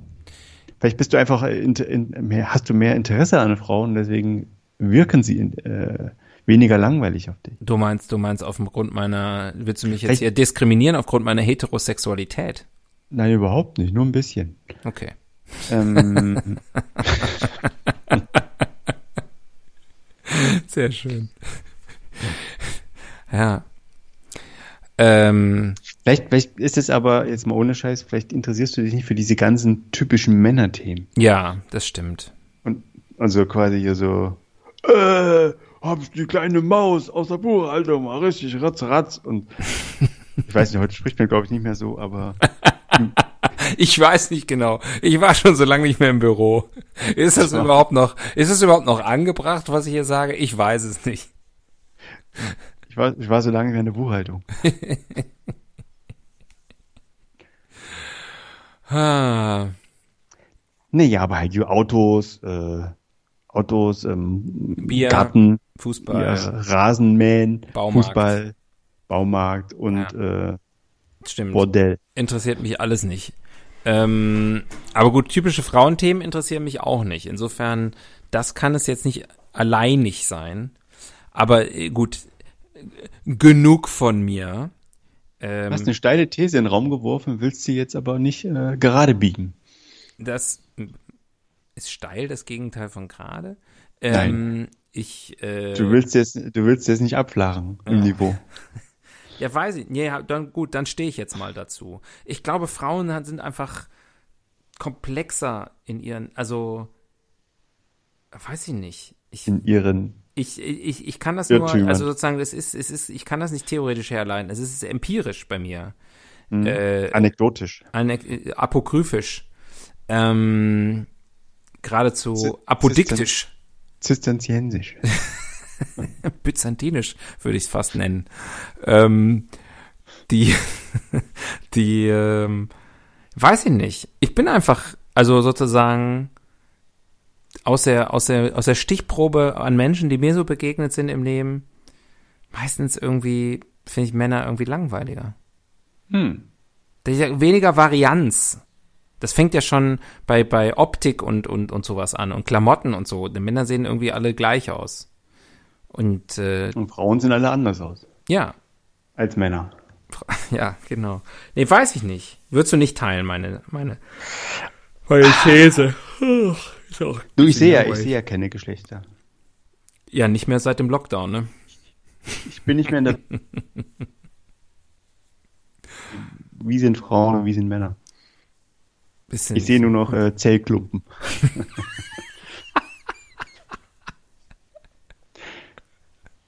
Vielleicht bist du einfach in, in, mehr, hast du mehr Interesse an Frauen, deswegen wirken sie in, äh, weniger langweilig auf dich. Du meinst, du meinst aufgrund meiner, willst du mich jetzt Vielleicht- hier diskriminieren aufgrund meiner Heterosexualität? Nein, überhaupt nicht, nur ein bisschen. Okay. Ähm, Sehr schön. ja. Ähm, vielleicht, vielleicht ist es aber, jetzt mal ohne Scheiß, vielleicht interessierst du dich nicht für diese ganzen typischen Männerthemen. ja, das stimmt. Und also quasi hier so, äh, hab's die kleine Maus aus der Buchhaltung mal richtig ratz, ratz. Und ich weiß nicht, heute spricht man glaube ich nicht mehr so, aber Ich weiß nicht genau. Ich war schon so lange nicht mehr im Büro. Ist das überhaupt noch, ist es überhaupt noch angebracht, was ich hier sage? Ich weiß es nicht. ich war, ich war so lange in der Buchhaltung. Ah, Nee, ja, aber halt die Autos, äh, Autos, ähm, Bier, Garten, Fußball. ja, Rasenmähen, Baumarkt. Fußball, Baumarkt und äh, Stimmt. Bordell. interessiert mich alles nicht. Ähm, aber gut, typische Frauenthemen interessieren mich auch nicht. Insofern, das kann es jetzt nicht alleinig sein. Aber äh, gut, genug von mir. Du Ähm, hast eine steile These in den Raum geworfen, willst sie jetzt aber nicht äh, gerade biegen. das ist steil, das Gegenteil von gerade. Nein. Ähm, ich, äh, Du willst jetzt, du willst jetzt nicht abflachen im Niveau. Ja, weiß ich. Ja, dann gut, dann stehe ich jetzt mal dazu. Ich glaube, Frauen sind einfach komplexer in ihren, also weiß ich nicht. Ich, In ihren, ich, ich, ich kann das nur, Irrtümern. also sozusagen, das ist, es ist, ich kann das nicht theoretisch herleiten. Es ist empirisch bei mir. hm, Äh, anekdotisch. eine, äh, apokryphisch. Ähm, geradezu apodiktisch. Zisterziensisch. byzantinisch würde ich es fast nennen. Ähm, die, die, ähm, weiß ich nicht. Ich bin einfach, also sozusagen aus der, aus der, aus der Stichprobe an Menschen, die mir so begegnet sind im Leben, meistens irgendwie finde ich Männer irgendwie langweiliger. Hm. Weniger Varianz. Das fängt ja schon bei, bei Optik und, und, und sowas an und Klamotten und so. Die Männer sehen irgendwie alle gleich aus. Und äh, Und Frauen sehen alle anders aus ja, als Männer. ja, genau. Nee, weiß ich nicht. Würdest du nicht teilen, meine, meine, meine These. Ist auch Du, ich sehe ja, ich sehe ja keine Geschlechter. Ja, nicht mehr seit dem Lockdown, ne? Ich bin nicht mehr in der. wie sind Frauen und wie sind Männer? Bisschen. Ich sehe nur noch äh, Zellklumpen.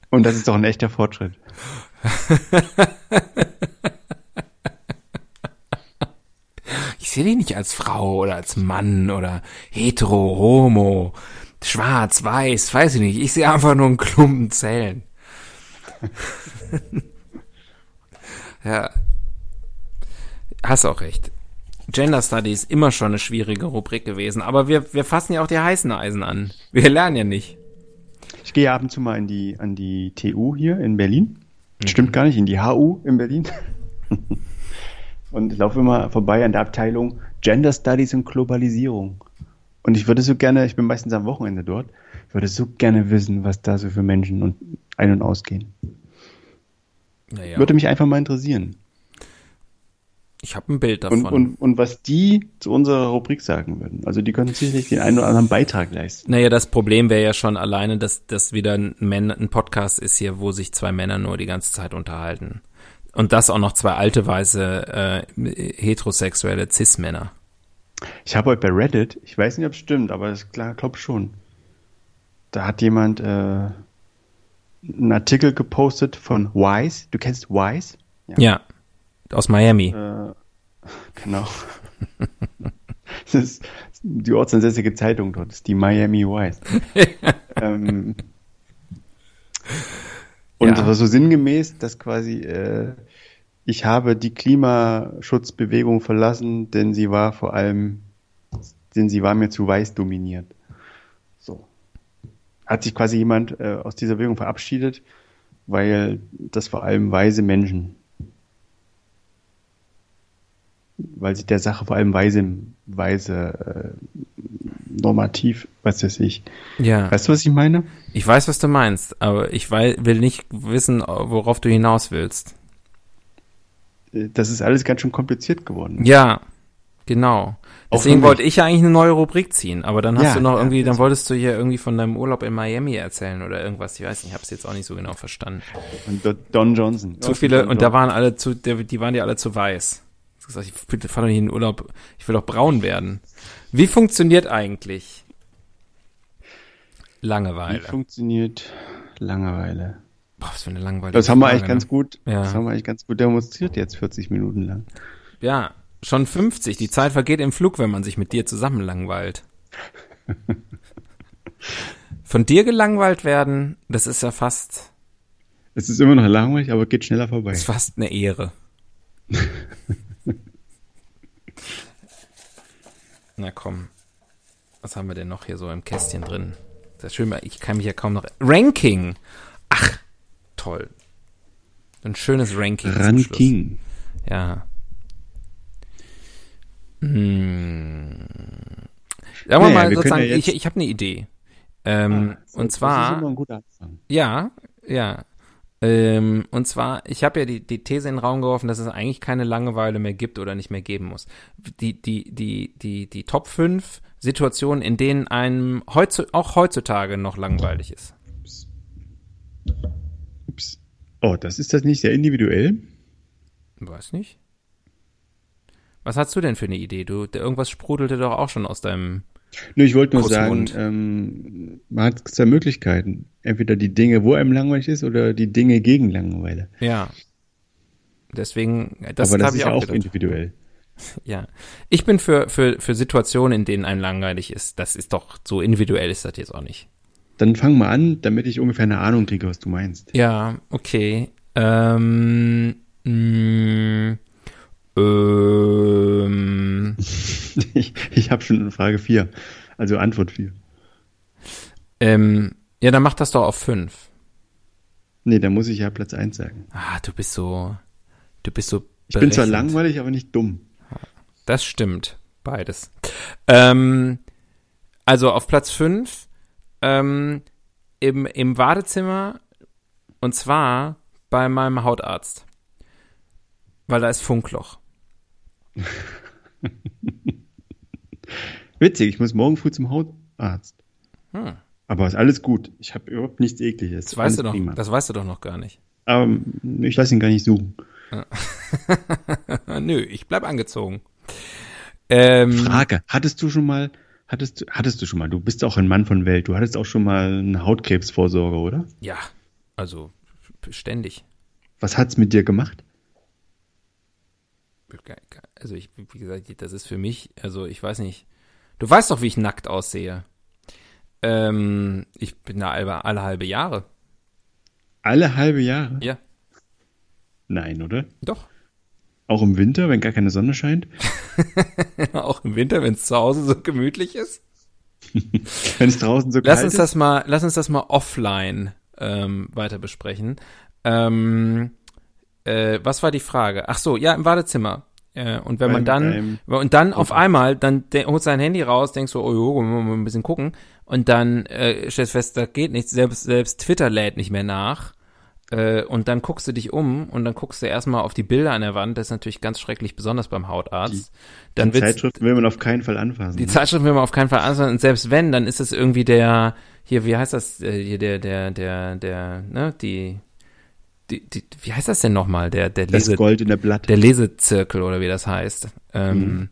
und das ist doch ein echter Fortschritt. Ich sehe dich nicht als Frau oder als Mann oder hetero, homo, schwarz, weiß, weiß ich nicht. Ich sehe einfach nur einen Klumpen Zellen. ja. Hast auch recht. Gender Studies immer schon eine schwierige Rubrik gewesen, aber wir, wir fassen ja auch die heißen Eisen an. Wir lernen ja nicht. Ich gehe ab und zu mal in die, an die TU hier in Berlin. Stimmt gar nicht, in die HU in Berlin. und ich laufe immer vorbei an der Abteilung Gender Studies und Globalisierung. Und ich würde so gerne, ich bin meistens am Wochenende dort, ich würde so gerne wissen, was da so für Menschen und ein- und ausgehen. Naja. Würde mich einfach mal interessieren. Ich habe ein Bild davon. Und, und, und was die zu unserer Rubrik sagen würden. Also die können sicherlich den einen oder anderen Beitrag leisten. Naja, das Problem wäre ja schon alleine, dass das wieder ein, Männer, ein Podcast ist hier, wo sich zwei Männer nur die ganze Zeit unterhalten. Und das auch noch zwei alte, weiße, äh, heterosexuelle Cis-Männer. Ich habe heute bei Reddit, ich weiß nicht, ob es stimmt, aber ich glaube schon. Da hat jemand äh, einen Artikel gepostet von Wise. Du kennst Wise? Ja. ja aus Miami. Äh, genau. das ist die ortsansässige Zeitung dort, das ist die Miami Wise. ähm, und ja. das war so sinngemäß, dass quasi äh, ich habe die Klimaschutzbewegung verlassen, denn sie war vor allem, denn sie war mir zu weiß dominiert. So. Hat sich quasi jemand äh, aus dieser Bewegung verabschiedet, weil das vor allem weise Menschen, weil sich der Sache vor allem weise, weise äh, normativ, was weiß ich. Ja. Weißt du, was ich meine? Ich weiß, was du meinst, aber ich will nicht wissen, worauf du hinaus willst. Äh, das ist alles ganz schön kompliziert geworden. Ja, genau. Deswegen wollte ich ja eigentlich eine neue Rubrik ziehen, aber dann hast ja, du noch irgendwie, ja, dann wolltest du hier irgendwie von deinem Urlaub in Miami erzählen oder irgendwas. Ich weiß nicht, ich habe es jetzt auch nicht so genau verstanden. Und Don Johnson. Zu viele, und da waren alle zu, die waren ja alle zu weiß. Ich gesagt, ich fahre doch nicht in den Urlaub, ich will doch braun werden. Wie funktioniert eigentlich Langeweile? Wie funktioniert Langeweile? Boah, was für eine Langeweile. Das haben wir eigentlich ne? ganz gut, ja. das haben wir eigentlich ganz gut demonstriert jetzt 40 Minuten lang. Ja, schon 50. Die Zeit vergeht im Flug, wenn man sich mit dir zusammen langweilt. Von dir gelangweilt werden, das ist ja fast. Es ist immer noch langweilig, aber geht schneller vorbei. Ist fast eine Ehre. Na komm. Was haben wir denn noch hier so im Kästchen drin? Das ist schön, ich kann mich ja kaum noch. Ranking! Ach, toll. Ein schönes Ranking. Ranking. Ja. Hm. Sagen wir naja, mal wir sozusagen, ja ich, ich habe eine Idee. Ähm, ah, und zwar. Das ist immer ein guter Anfang. Ja, ja. Ähm, und zwar, ich habe ja die, die These in den Raum geworfen, dass es eigentlich keine Langeweile mehr gibt oder nicht mehr geben muss. Die, die, die, die, die Top 5 Situationen, in denen einem heutzu, auch heutzutage noch langweilig ist. Ups. Ups. Oh, das ist das nicht sehr individuell? Weiß nicht. Was hast du denn für eine Idee? Du, irgendwas sprudelte doch auch schon aus deinem Nö, ich wollte nur sagen, ähm, man hat zwei Möglichkeiten. Entweder die Dinge, wo einem langweilig ist, oder die Dinge gegen Langeweile. Ja. Deswegen, das, Aber das ist ja auch, auch individuell. Ja. Ich bin für, für, für Situationen, in denen einem langweilig ist. Das ist doch, so individuell ist das jetzt auch nicht. Dann fang mal an, damit ich ungefähr eine Ahnung kriege, was du meinst. Ja, okay. Ähm, mh, ähm, ich ich habe schon Frage 4, also Antwort 4. Ähm, ja, dann mach das doch auf 5. Nee, da muss ich ja Platz 1 sagen. Ah, du bist so, du bist so Ich bin zwar langweilig, aber nicht dumm. Das stimmt, beides. Ähm, also auf Platz 5 ähm, im, im Badezimmer und zwar bei meinem Hautarzt. Weil da ist Funkloch. Witzig, ich muss morgen früh zum Hautarzt. Hm. Aber ist alles gut. Ich habe überhaupt nichts ekliges. Das weißt, du doch, das weißt du doch noch gar nicht. Aber ich lasse ihn gar nicht suchen. Nö, ich bleib angezogen. Ähm, Frage, hattest du schon mal, hattest, hattest du schon mal, du bist auch ein Mann von Welt, du hattest auch schon mal eine Hautkrebsvorsorge, oder? Ja, also ständig. Was hat's mit dir gemacht? Also ich, wie gesagt, das ist für mich, also ich weiß nicht. Du weißt doch, wie ich nackt aussehe. Ähm, ich bin da alle, alle halbe Jahre. Alle halbe Jahre? Ja. Nein, oder? Doch. Auch im Winter, wenn gar keine Sonne scheint? Auch im Winter, wenn es zu Hause so gemütlich ist? wenn es draußen so lass uns ist? Das mal, lass uns das mal offline ähm, weiter besprechen. Ähm, äh, was war die Frage? Ach so, ja, im Badezimmer. Äh, und wenn man dann, und dann auf einmal, dann holt sein Handy raus, denkst so, oh jo, mal ein bisschen gucken. Und dann äh, stellst fest, da geht nichts. Selbst, selbst Twitter lädt nicht mehr nach. Äh, und dann guckst du dich um und dann guckst du erstmal auf die Bilder an der Wand. Das ist natürlich ganz schrecklich, besonders beim Hautarzt. dann Die Zeitschrift will man auf keinen Fall anfassen. die ne? Zeitschrift will man auf keinen Fall anschauen. Und selbst wenn, dann ist es irgendwie der, hier, wie heißt das, äh, hier der, der, der, der, ne, die, die, die wie heißt das denn nochmal? Der, der das Lese, Gold in der Blatt. der Lesezirkel oder wie das heißt. Ähm, Mhm.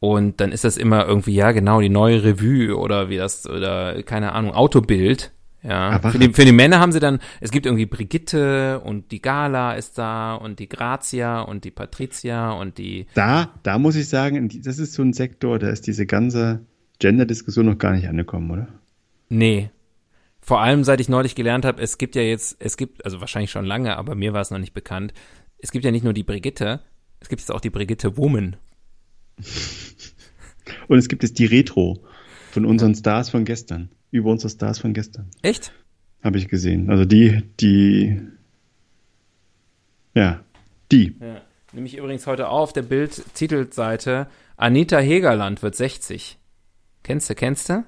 Und dann ist das immer irgendwie, ja, genau, die neue Revue oder wie das, oder keine Ahnung, Autobild. Ja. Aber- Für die, für die Männer haben sie dann, es gibt irgendwie Brigitte und die Gala ist da und die Grazia und die Patricia und die, Da, da muss ich sagen, das ist so ein Sektor, da ist diese ganze Gender-Diskussion noch gar nicht angekommen, oder? Nee. Vor allem, seit ich neulich gelernt habe, es gibt ja jetzt, es gibt, also wahrscheinlich schon lange, aber mir war es noch nicht bekannt, es gibt ja nicht nur die Brigitte, es gibt jetzt auch die Brigitte Woman. Und es gibt jetzt die Retro von unseren Stars von gestern. Über unsere Stars von gestern. Echt? Habe ich gesehen. Also die, die, ja, die. Ja. Nämlich übrigens heute auf der Bild-Titelseite, Anita Hegerland wird 60. Kennst du, kennst du?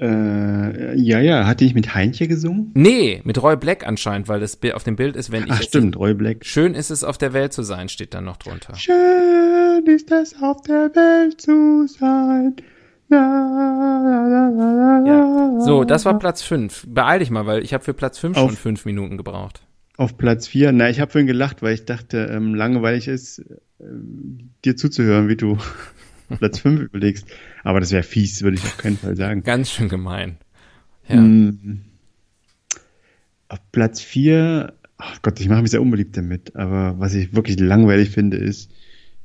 Äh, ja, ja, hat die nicht mit Heinche gesungen? Nee, mit Roy Black anscheinend, weil das auf dem Bild ist, wenn ich Ach stimmt, Roy Black. Schön ist es auf der Welt zu sein, steht dann noch drunter. Schön ist es auf der Welt zu sein. Ja. So, das war Platz 5. Beeil dich mal, weil ich habe für Platz 5 schon Auf- 5 Minuten gebraucht. Auf Platz 4, na, ich habe vorhin gelacht, weil ich dachte, ähm, langweilig ist, ähm, dir zuzuhören, wie du Platz 5 überlegst. Aber das wäre fies, würde ich auf keinen Fall sagen. Ganz schön gemein. Ja. Mm. Auf Platz 4, ach Gott, ich mache mich sehr unbeliebt damit, aber was ich wirklich langweilig finde, ist,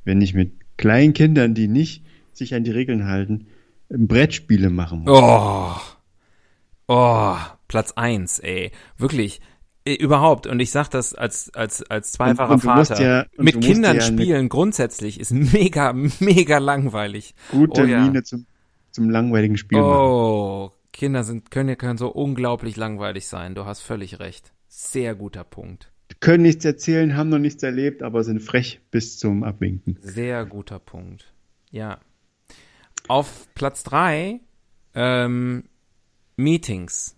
wenn ich mit kleinen Kindern, die nicht sich an die Regeln halten, Brettspiele machen muss. Oh. Oh, Platz eins, ey. Wirklich. Äh, Überhaupt. Und ich sag das als, als, als zweifacher Und- und Vater. ja- Mit Kindern ja spielen grundsätzlich ist mega, mega langweilig. Gute oh, ja. Miene zum, zum langweiligen Spiel machen. Oh, Kinder sind, können, können so unglaublich langweilig sein. Du hast völlig recht. Sehr guter Punkt. Können nichts erzählen, haben noch nichts erlebt, aber sind frech bis zum Abwinken. Sehr guter Punkt. Ja. Auf Platz drei ähm, Meetings.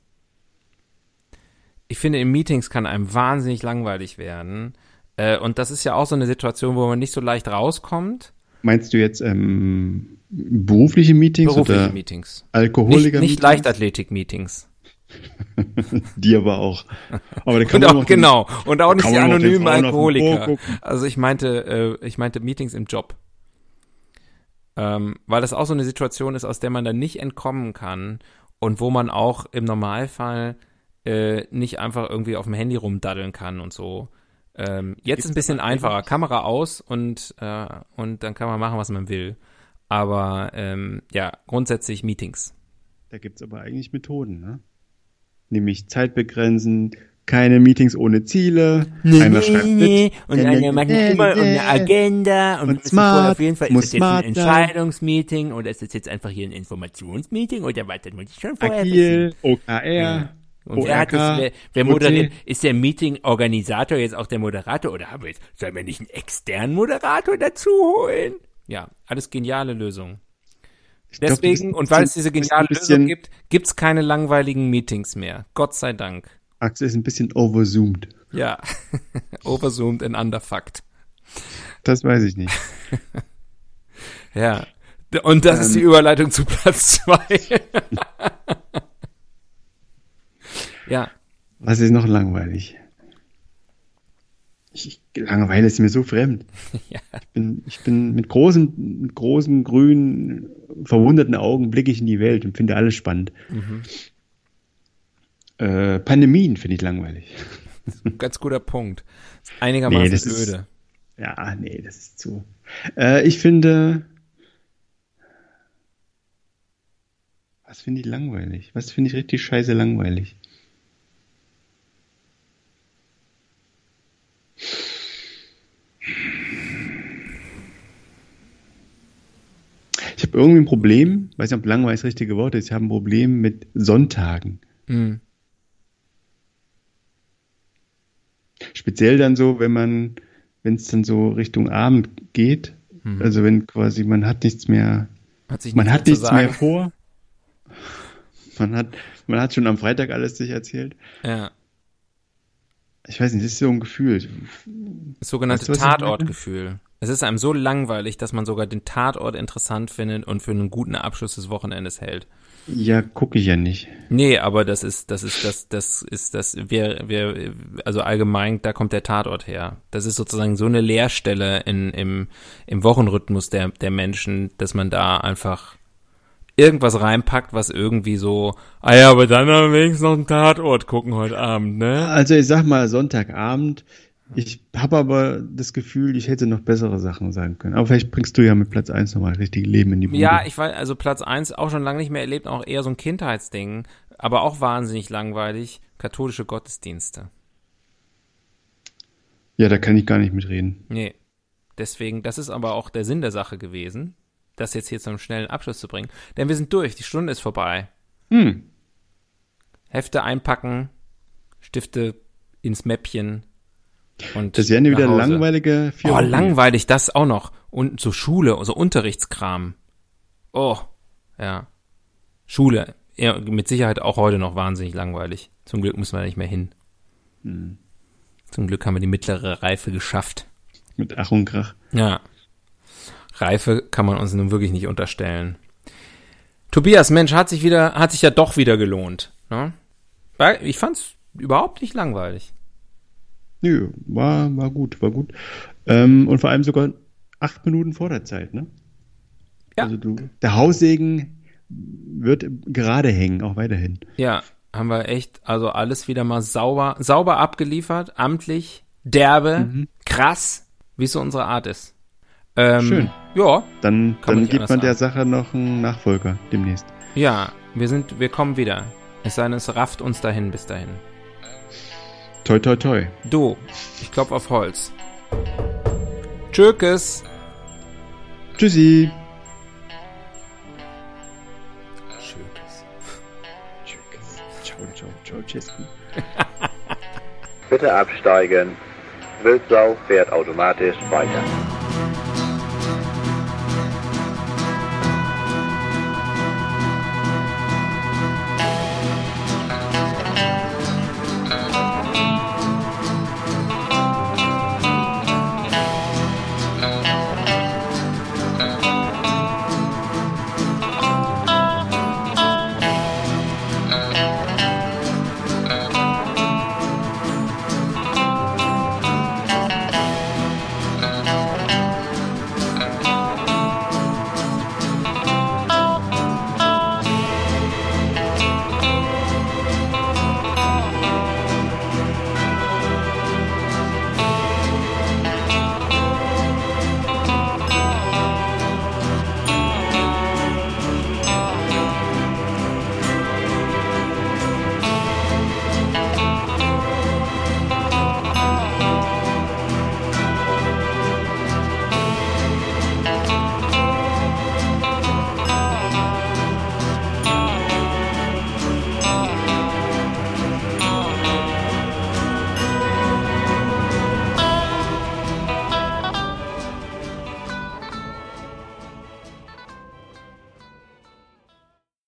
Ich finde, in Meetings kann einem wahnsinnig langweilig werden. Äh, und das ist ja auch so eine Situation, wo man nicht so leicht rauskommt. Meinst du jetzt ähm, berufliche Meetings Berufliche oder Meetings. Nicht, Alkoholiker nicht Leichtathletik-Meetings. Die aber auch. Aber da kann Und man auch, noch den- genau. Und auch nicht die anonymen Alkoholiker. Also ich meinte, äh, ich meinte Meetings im Job. Ähm, weil das auch so eine Situation ist, aus der man dann nicht entkommen kann und wo man auch im Normalfall äh, nicht einfach irgendwie auf dem Handy rumdaddeln kann und so. Ähm, jetzt ist ein bisschen einfacher. Kamera aus und, äh, und dann kann man machen, was man will. Aber ähm, ja, grundsätzlich Meetings. Da gibt's aber eigentlich Methoden, ne? Nämlich Zeitbegrenzen, keine Meetings ohne Ziele, einer schreibt mit. Und Nee, einer nee, macht nee, immer nee. eine Agenda und, Und smart, auf jeden Fall, ist das jetzt ein. Entscheidungsmeeting oder ist das jetzt einfach hier ein Informationsmeeting oder was, das muss ich schon vorher Agil, wissen. OKR, Und wer hat ORK, das, wer, wer moderiert, ist der Meeting-Organisator jetzt auch der Moderator oder haben wir jetzt, sollen wir nicht einen externen Moderator dazu holen? Ja, alles geniale Lösungen. Glaub, Deswegen, ein und weil es diese geniale Lösung gibt, gibt's keine langweiligen Meetings mehr. Gott sei Dank. Axel ist ein bisschen overzoomed. Ja. Overzoomed and underfucked. Das weiß ich nicht. Ja. Und das ist die Ähm. Überleitung zu Platz zwei. ja. Was ist noch langweilig? Ich, Langeweile ist mir so fremd. Ja. Ich bin, ich bin mit großen, mit großen, grünen, verwunderten Augen blicke ich in die Welt und finde alles spannend. Mhm. Äh, Pandemien finde ich langweilig. Ganz guter Punkt. Ist Einigermaßen Nee, das ist- öde. Ja, nee, das ist zu. Äh, ich finde. Was finde ich langweilig? Was finde ich richtig scheiße langweilig? Ich habe irgendwie ein Problem, weiß nicht, ob langweilig das richtige Wort ist, ich habe ein Problem mit Sonntagen. Mhm. Speziell dann so, wenn man, wenn es dann so Richtung Abend geht, also wenn quasi man hat nichts mehr, Hat sich man nichts hat nichts zu mehr sagen. vor. Man hat, man hat schon am Freitag alles sich erzählt. Ja. Ich weiß nicht, das ist so ein Gefühl. Das sogenannte Weißt du? Tatortgefühl. Es ist einem so langweilig, dass man sogar den Tatort interessant findet und für einen guten Abschluss des Wochenendes hält. Ja, gucke ich ja nicht. Nee, aber das ist, das ist, das, das ist, das, wir, wir, also allgemein, da kommt der Tatort her. Das ist sozusagen so eine Leerstelle in, im, im Wochenrhythmus der, der Menschen, dass man da einfach irgendwas reinpackt, was irgendwie so, ah ja, aber dann haben wir wenigstens noch einen Tatort gucken heute Abend, ne? Also ich sag mal Sonntagabend. Ich habe aber das Gefühl, ich hätte noch bessere Sachen sagen können. Aber vielleicht bringst du ja mit Platz 1 nochmal richtig Leben in die Bude. Ja, ich weiß, also Platz eins auch schon lange nicht mehr erlebt, auch eher so ein Kindheitsding, aber auch wahnsinnig langweilig, katholische Gottesdienste. ja, da kann ich gar nicht mitreden. Nee. Deswegen, das ist aber auch der Sinn der Sache gewesen, das jetzt hier zum schnellen Abschluss zu bringen. Denn wir sind durch, die Stunde ist vorbei. Hm. Hefte einpacken, Stifte ins Mäppchen und Das wären ja wieder langweilige vier Oh, Wochen. langweilig, das auch noch. Und so Schule, so Unterrichtskram. Oh, ja. Schule, ja, mit Sicherheit auch heute noch wahnsinnig langweilig. Zum Glück müssen wir nicht mehr hin. Hm. Zum Glück haben wir die mittlere Reife geschafft. Mit Ach und Krach. Ja. Reife kann man uns nun wirklich nicht unterstellen. Tobias, Mensch, hat sich wieder, hat sich ja doch wieder gelohnt. Ne? Ich fand's überhaupt nicht langweilig. Nö, war, war gut, war gut. Ähm, und vor allem sogar acht Minuten vor der Zeit, ne? Ja. Also du, der Haussegen wird gerade hängen, auch weiterhin. Ja, haben wir echt, also alles wieder mal sauber, sauber abgeliefert, amtlich, derbe, krass, wie es so unsere Art ist. Ähm, Schön. Ja, Dann, dann gibt man der sagen. Sache noch einen Nachfolger demnächst. ja, wir sind, wir kommen wieder. Es sei denn, es rafft uns dahin bis dahin. Toi, toi, toi. Du, ich klopf auf Holz. Tschökes. Tschüssi. Tschökes. Ciao, ciao, ciao, Cescu. Bitte absteigen. Wildsau fährt automatisch weiter.